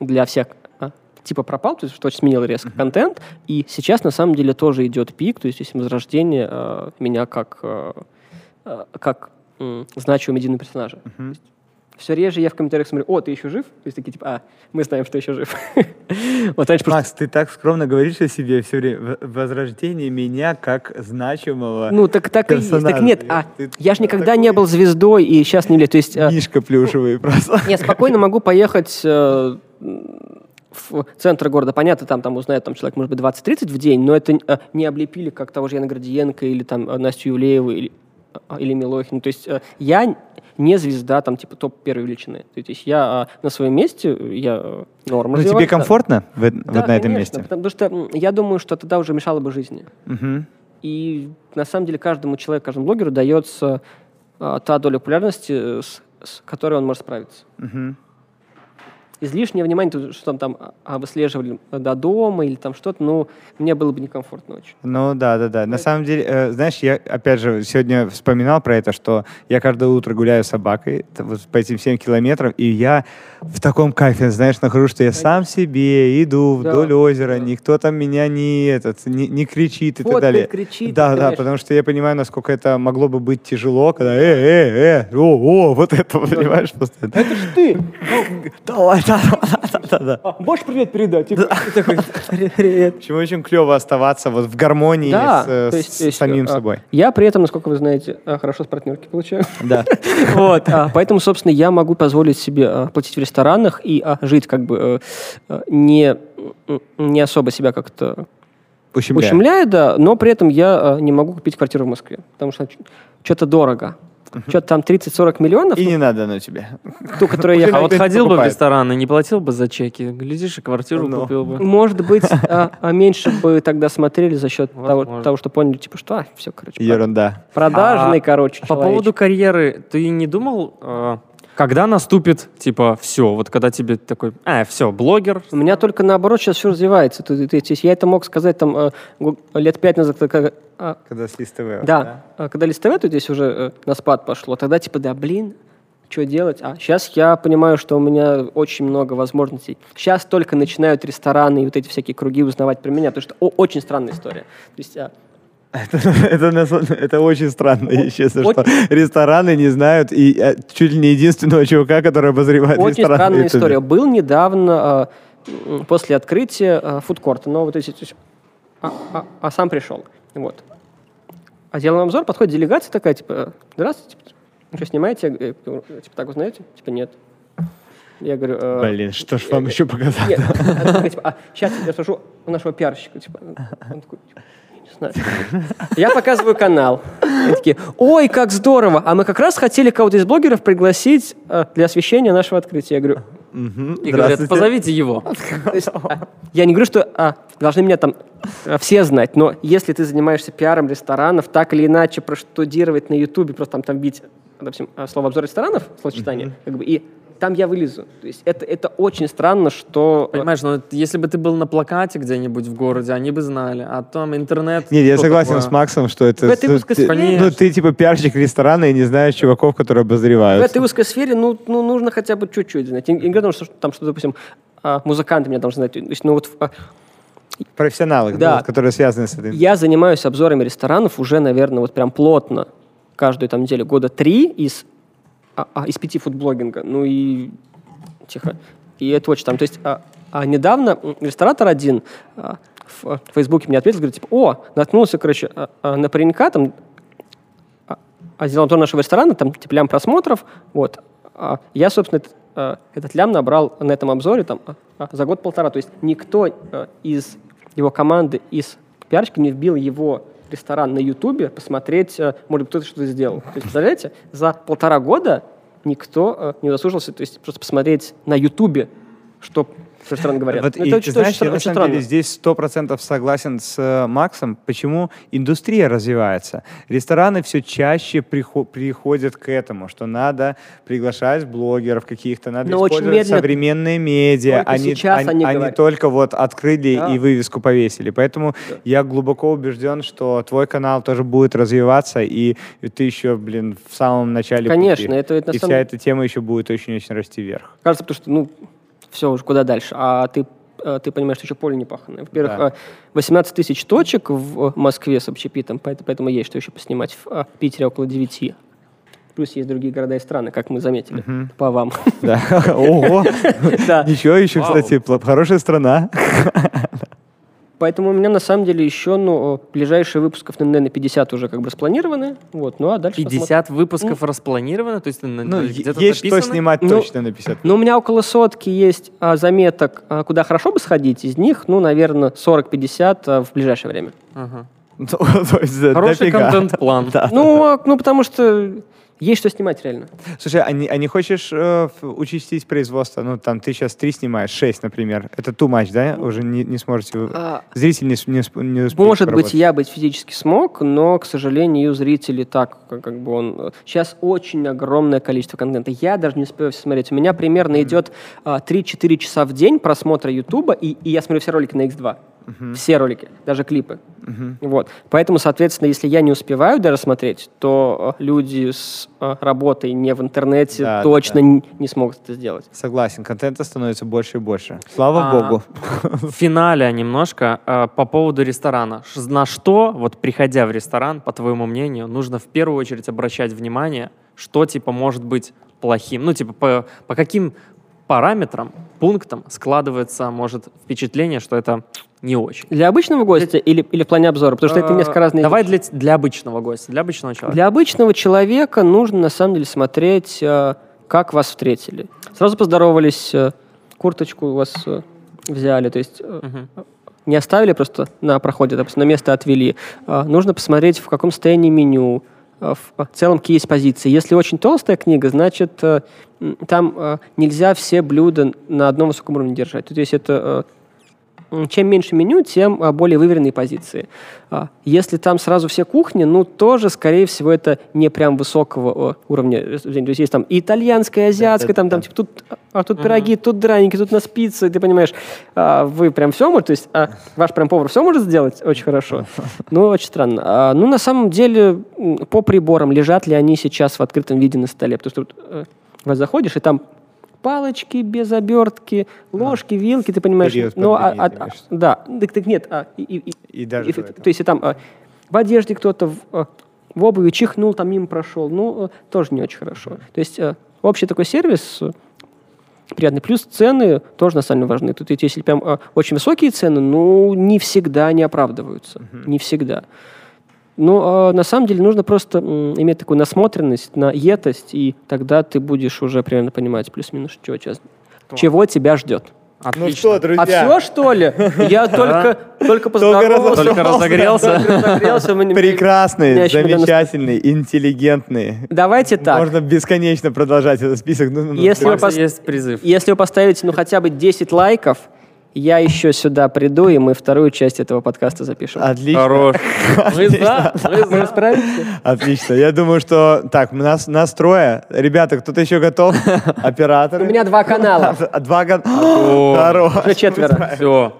для всех э, типа пропал, то есть очень сменил резко контент. И сейчас на самом деле тоже идет пик, то есть есть возрождение э, меня как, э, э, как м, значимого медийного персонажа. Все реже я в комментариях смотрю, о, ты еще жив? То есть такие, типа, а, мы знаем, что еще жив. Вот раньше просто... Макс, ты так скромно говоришь о себе все время. Возрождение меня как значимого Ну, так, так и есть. Так персонажа. нет, а, Ты я же никогда не был звездой и сейчас не являюсь. То есть, а, Мишка плюшевый просто. я спокойно могу поехать э, в центр города. Понятно, там, там узнает там, человек, может быть, 20-30 в день, но это э, не облепили, как того же Яна Гордиенко или там э, Настю Юлееву или, э, или Милохин. То есть э, я не звезда, там, типа, топ первой величины. То есть я э, на своем месте, я э, норм Ну, тебе комфортно в- Да, на этом конечно, месте? Потому что я думаю, что тогда уже мешало бы жизни. Мгм. И на самом деле каждому человеку, каждому блогеру дается а, та доля популярности, э, с, с которой он может справиться. Мгм. Излишнее внимание, то, что там, там а, выслеживали до дома или там что-то, ну, мне было бы некомфортно очень. Ну да, да, да. На самом деле, э, знаешь, я опять же сегодня вспоминал про это, что я каждое утро гуляю с собакой вот по этим 7 километрам, и я в таком кайфе, знаешь, нахожусь, что я сам себе иду Да, вдоль озера, да. никто там меня не этот не, не кричит и так Фоткает, далее. кричит, да, да, потому что я понимаю, насколько это могло бы быть тяжело, когда э, э, э, о, о, вот это, понимаешь, просто. Это ж ты! Давай, да, да, да, да, да. А, можешь привет передать? Привет. Почему очень клево оставаться вот в гармонии с, э, есть- с самим а, собой. Я при этом, насколько вы знаете, а, хорошо с партнерки получаю. Да. Вот, а, поэтому, собственно, я могу позволить себе платить в ресторанах и жить как бы э, э, не, не особо себя как-то Ущемляет. ущемляет, да, но при этом я не могу купить квартиру в Москве, потому что что-то дорого. Что-то там 30-40 миллионов, И не надо оно тебе. ту, которую я А вот ходил бы в покупает. ресторан и не платил бы за чеки, глядишь, и квартиру Ну. купил бы. может быть, а, а меньше бы тогда смотрели за счет того, того, что поняли, типа, что, а, все, короче, Ерунда. продажный, А короче, По поводу карьеры, ты не думал, э, когда наступит, типа, все, вот когда тебе такой, а, все, блогер, У меня только наоборот сейчас все развивается. То- то- то есть Я это мог сказать там э, лет пять назад, когда, а, Когда с ТВ. да, а когда листовое тут здесь уже э, на спад пошло, тогда типа, да, блин, что делать? А сейчас я понимаю, что у меня очень много возможностей. Сейчас только начинают рестораны и вот эти всякие круги узнавать про меня, потому что о, очень странная история. То есть а, Это, это, это очень странно, если очень- что. Рестораны не знают, и э, чуть ли не единственного чувака, который обозревает очень рестораны на странная история. Был недавно э, м, после открытия э, фудкорта, но вот эти, а, а- а сам пришел, вот. А делаем обзор, подходит делегация такая, типа, здравствуйте, типа, что, снимаете? Я говорю, типа, так узнаете? Типа, нет. Я говорю... э, Блин, что ж вам еще показать? Нет, такая, типа, а, сейчас я спрошу у нашего пиарщика, типа, он такой, типа, «Я показываю канал. Они такие, ой, как здорово, а мы как раз хотели кого-то из блогеров пригласить э, для освещения нашего открытия. Я говорю, и говорят, позовите его. есть, а, я не говорю, что а, должны меня там а, все знать, но если ты занимаешься пиаром ресторанов, так или иначе проштудировать на Ютубе, просто там, там бить, допустим, а, слово обзор ресторанов, словосочетание, как бы, и там я вылезу. То есть это, это очень странно, что... Понимаешь, ну если бы ты был на плакате где-нибудь в городе, они бы знали, а там интернет... Нет, я согласен такое? с Максом, что это... В этой ну, узкой ты, сфере- ну, ты типа пиарщик ресторана и не знаешь чуваков, которые В обозревают. этой узкой сфере, ну, ну нужно хотя бы чуть-чуть знать. Я не говорю, что там, что, допустим, а, музыканты меня должны знать. То есть, ну, вот, а, Профессионалы, Да. которые связаны с этой... я занимаюсь обзорами ресторанов уже, наверное, вот прям плотно каждую там неделю года три из, а, а, из пяти фудблогинга. Ну и тихо. И это очень там. То есть а, а недавно ресторатор один а, в а, Фейсбуке мне ответил, говорит, типа, о, наткнулся, короче, а, а, на паренька, там, а, а сделал обзор нашего ресторана, там, типа, лям просмотров, вот. А я, собственно, этот, а, этот лям набрал на этом обзоре там, а, а, за год-полтора. То есть никто а, из его команды, из пиарщика не вбил его ресторан на Ютубе посмотреть, а, может быть, кто-то что-то сделал. То есть, представляете, за полтора года никто а, не удосужился, то есть просто посмотреть на Ютубе, что ресторан говорят. Вот Ну, и это ты очень, знаешь, очень, я на очень самом странно. деле здесь сто процентов согласен с э, Максом. Почему индустрия развивается? Рестораны все чаще прихо- приходят к этому, что надо приглашать блогеров каких-то, надо Но использовать медленно. современные медиа, они, сейчас они, они они только вот открыли Да. и вывеску повесили. Поэтому я глубоко убежден, что твой канал тоже будет развиваться, и ты еще, блин, в самом начале Конечно, пути. это- это на и самом- вся эта тема еще будет очень-очень расти вверх. Кажется, потому что, ну, все, уже куда дальше. А ты, э, ты понимаешь, что еще поле не паханное. Во-первых, Да. э, 18 тысяч точек в э, Москве с общепитом, поэт- поэтому есть что еще поснимать. В э, Питере около 9. Плюс есть другие города и страны, как мы заметили, по вам. Да. Ого. Да. Ничего еще, кстати, хорошая страна. Поэтому у меня на самом деле еще, ну, ближайшие выпусков, наверное, 50 уже как бы спланированы. Вот, ну а дальше посмотрим. 50 выпусков распланировано, то есть на- Ну, где-то есть что записано? снимать Ну, точно на 50. Ну, у меня около сотки есть а, заметок, а, куда хорошо бы сходить. Из них, ну, наверное, 40-50 а, в ближайшее время. Ага. То есть, Хороший контент-план. Ну, а, ну, потому что есть что снимать реально. Слушай, а не, а не хочешь э, участить производство? Ну, там, ты сейчас три снимаешь, шесть, например. Это too much, да? Уже не, не сможете... А, Зритель не, не, не успеет Может быть, поработать. я быть физически смог, но, к сожалению, зрители так, как, как бы он... Сейчас очень огромное количество контента. Я даже не успею все смотреть. У меня примерно идет а, 3-4 часа в день просмотра Ютуба, и, и я смотрю все ролики на X2. Все ролики, даже клипы. Вот. Поэтому, соответственно, если я не успеваю даже смотреть, то э, люди с э, работой не в интернете Да, да, точно да. н- не смогут это сделать. Согласен, контента становится больше и больше. Слава А, богу. В финале немножко э, по поводу ресторана. На что, вот приходя в ресторан, по твоему мнению, нужно в первую очередь обращать внимание, что типа может быть плохим? Ну, типа, по, по каким параметрам, пунктам складывается, может, впечатление, что это не очень. Для обычного гостя или, или в плане обзора? Потому что это Э, несколько разные Давай для, для обычного гостя, для обычного человека. Для обычного человека нужно на самом деле смотреть, э, как вас встретили. Сразу поздоровались, э, курточку у вас э, взяли, то есть Мгм. не оставили просто на проходе, допустим, на место отвели. А, Нужно посмотреть, в каком состоянии меню, а, в а, в целом есть позиции. Если очень толстая книга, значит, э, там э, нельзя все блюда на одном высоком уровне держать. То есть это э, чем меньше меню, тем а, более выверенные позиции. А, Если там сразу все кухни, ну, тоже, скорее всего, это не прям высокого э, уровня. развлечения. То есть есть там и итальянское, и азиатское, там, там, типа, тут, а тут пироги, тут драники, тут пицца, и ты понимаешь, а, вы прям все можете, то есть а, ваш прям повар все может сделать очень хорошо. Ну, очень странно. А, ну, на самом деле, по приборам, лежат ли они сейчас в открытом виде на столе? Потому что тут э, вот заходишь, и там палочки без обертки, ложки, вилки, ты понимаешь. Период ну, а- а- а- да, так, так нет, а, и, и- и- даже и- то есть там а, в одежде кто-то в, а, в обуви чихнул, там мимо прошел, ну, э, тоже не очень хорошо. То есть э, общий такой сервис э, приятный. Плюс цены тоже на самом деле важны. Тут если прям а, очень высокие цены, ну, не всегда они оправдываются. Не всегда. Но а, на самом деле нужно просто м, иметь такую насмотренность на етость, и тогда ты будешь уже примерно понимать плюс-минус, чего, сейчас- чего тебя ждет. Ну Отлично. что, друзья? А все, что ли? Я только, только поздоровался. Только разогрелся. Недавно замечательные, интеллигентные. Давайте так. Можно бесконечно продолжать этот список. Ну, ну, ну, Если У вы Макса пос- есть призыв. Если вы поставите, ну, хотя бы 10 лайков, я еще сюда приду, и мы вторую часть этого подкаста запишем. Отлично. Хорош. Мы за, мы справимся? Отлично. Я думаю, что... Так, у нас, нас трое. Ребята, кто-то еще готов? Операторы? У меня два канала. Два О. Хорош. Уже четверо. Все.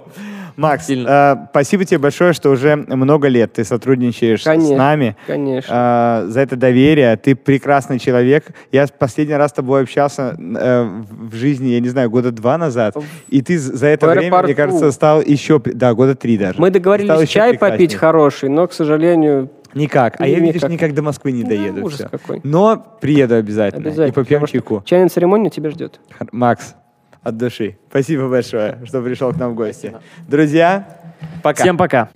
Макс, э, спасибо тебе большое, что уже много лет ты сотрудничаешь с Конечно. нами. Конечно. э, за это доверие. Ты прекрасный человек. Я последний раз с тобой общался э, в жизни, я не знаю, года два назад. И ты за это В время, мне аэропорту. кажется, стал еще... Да, года три даже. Мы договорились чай попить прекраснее. хороший, но, к сожалению, Никак. А я, видишь, Никак. никак до Москвы не Да, доеду. ужас всё. какой. Но приеду обязательно. обязательно. И попьем чайку. Чайная церемония тебя ждет. Макс, от души. Спасибо большое, что пришел к нам в гости. Друзья, пока. Всем пока.